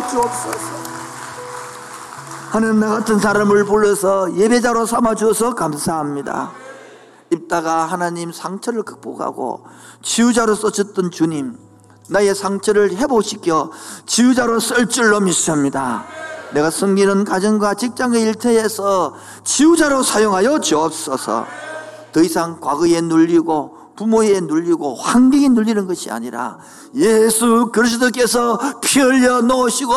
주옵소서. 하나님 나 같은 사람을 불러서 예배자로 삼아 주어서 감사합니다. 입다가 하나님 상처를 극복하고 치유자로 써졌던 주님 나의 상처를 회복시켜 치유자로 쓸 줄로 믿습니다. 내가 섬기는 가정과 직장의 일터에서 치유자로 사용하여 주옵소서. 더 이상 과거에 눌리고 부모에 눌리고 환경에 눌리는 것이 아니라 예수 그리스도께서 피 흘려 놓으시고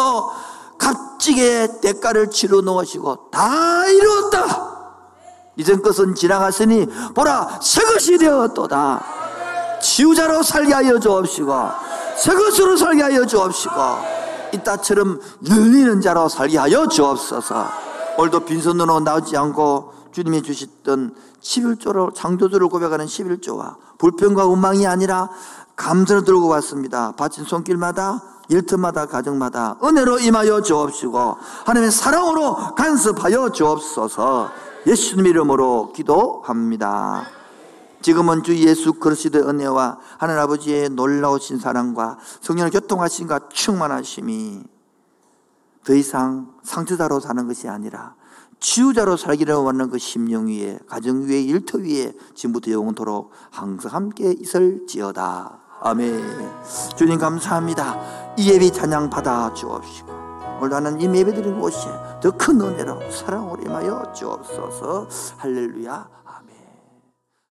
값지게 대가를 치러 놓으시고 다 이루었다. 이전 것은 지나갔으니 보라 새 것이 되었도다. 치유자로 살게 하여 주옵시고 새 것으로 살게 하여 주옵시고 이따처럼 열리는 자로 살게 하여 주옵소서. 오늘도 빈손으로 나오지 않고 주님이 주셨던 11조로 창조주를 고백하는 11조와 불평과 원망이 아니라 감사를 들고 왔습니다. 바친 손길마다 일터마다 가정마다 은혜로 임하여 주옵시고 하나님의 사랑으로 간섭하여 주옵소서. 예수님 이름으로 기도합니다. 지금은 주 예수 그리스도의 은혜와 하늘 아버지의 놀라우신 사랑과 성령의 교통하심과 충만하심이 더 이상 상처자로 사는 것이 아니라 치유자로 살기를 원하는 그 심령 위에 가정 위에 일터 위에 지금부터 영원토록 항상 함께 있을지어다. 아멘. 주님 감사합니다. 이 예배 찬양 받아 주옵시고 오늘 나는 이 예배 드린 곳에 더큰 은혜로 사랑으로 임하여 주옵소서. 할렐루야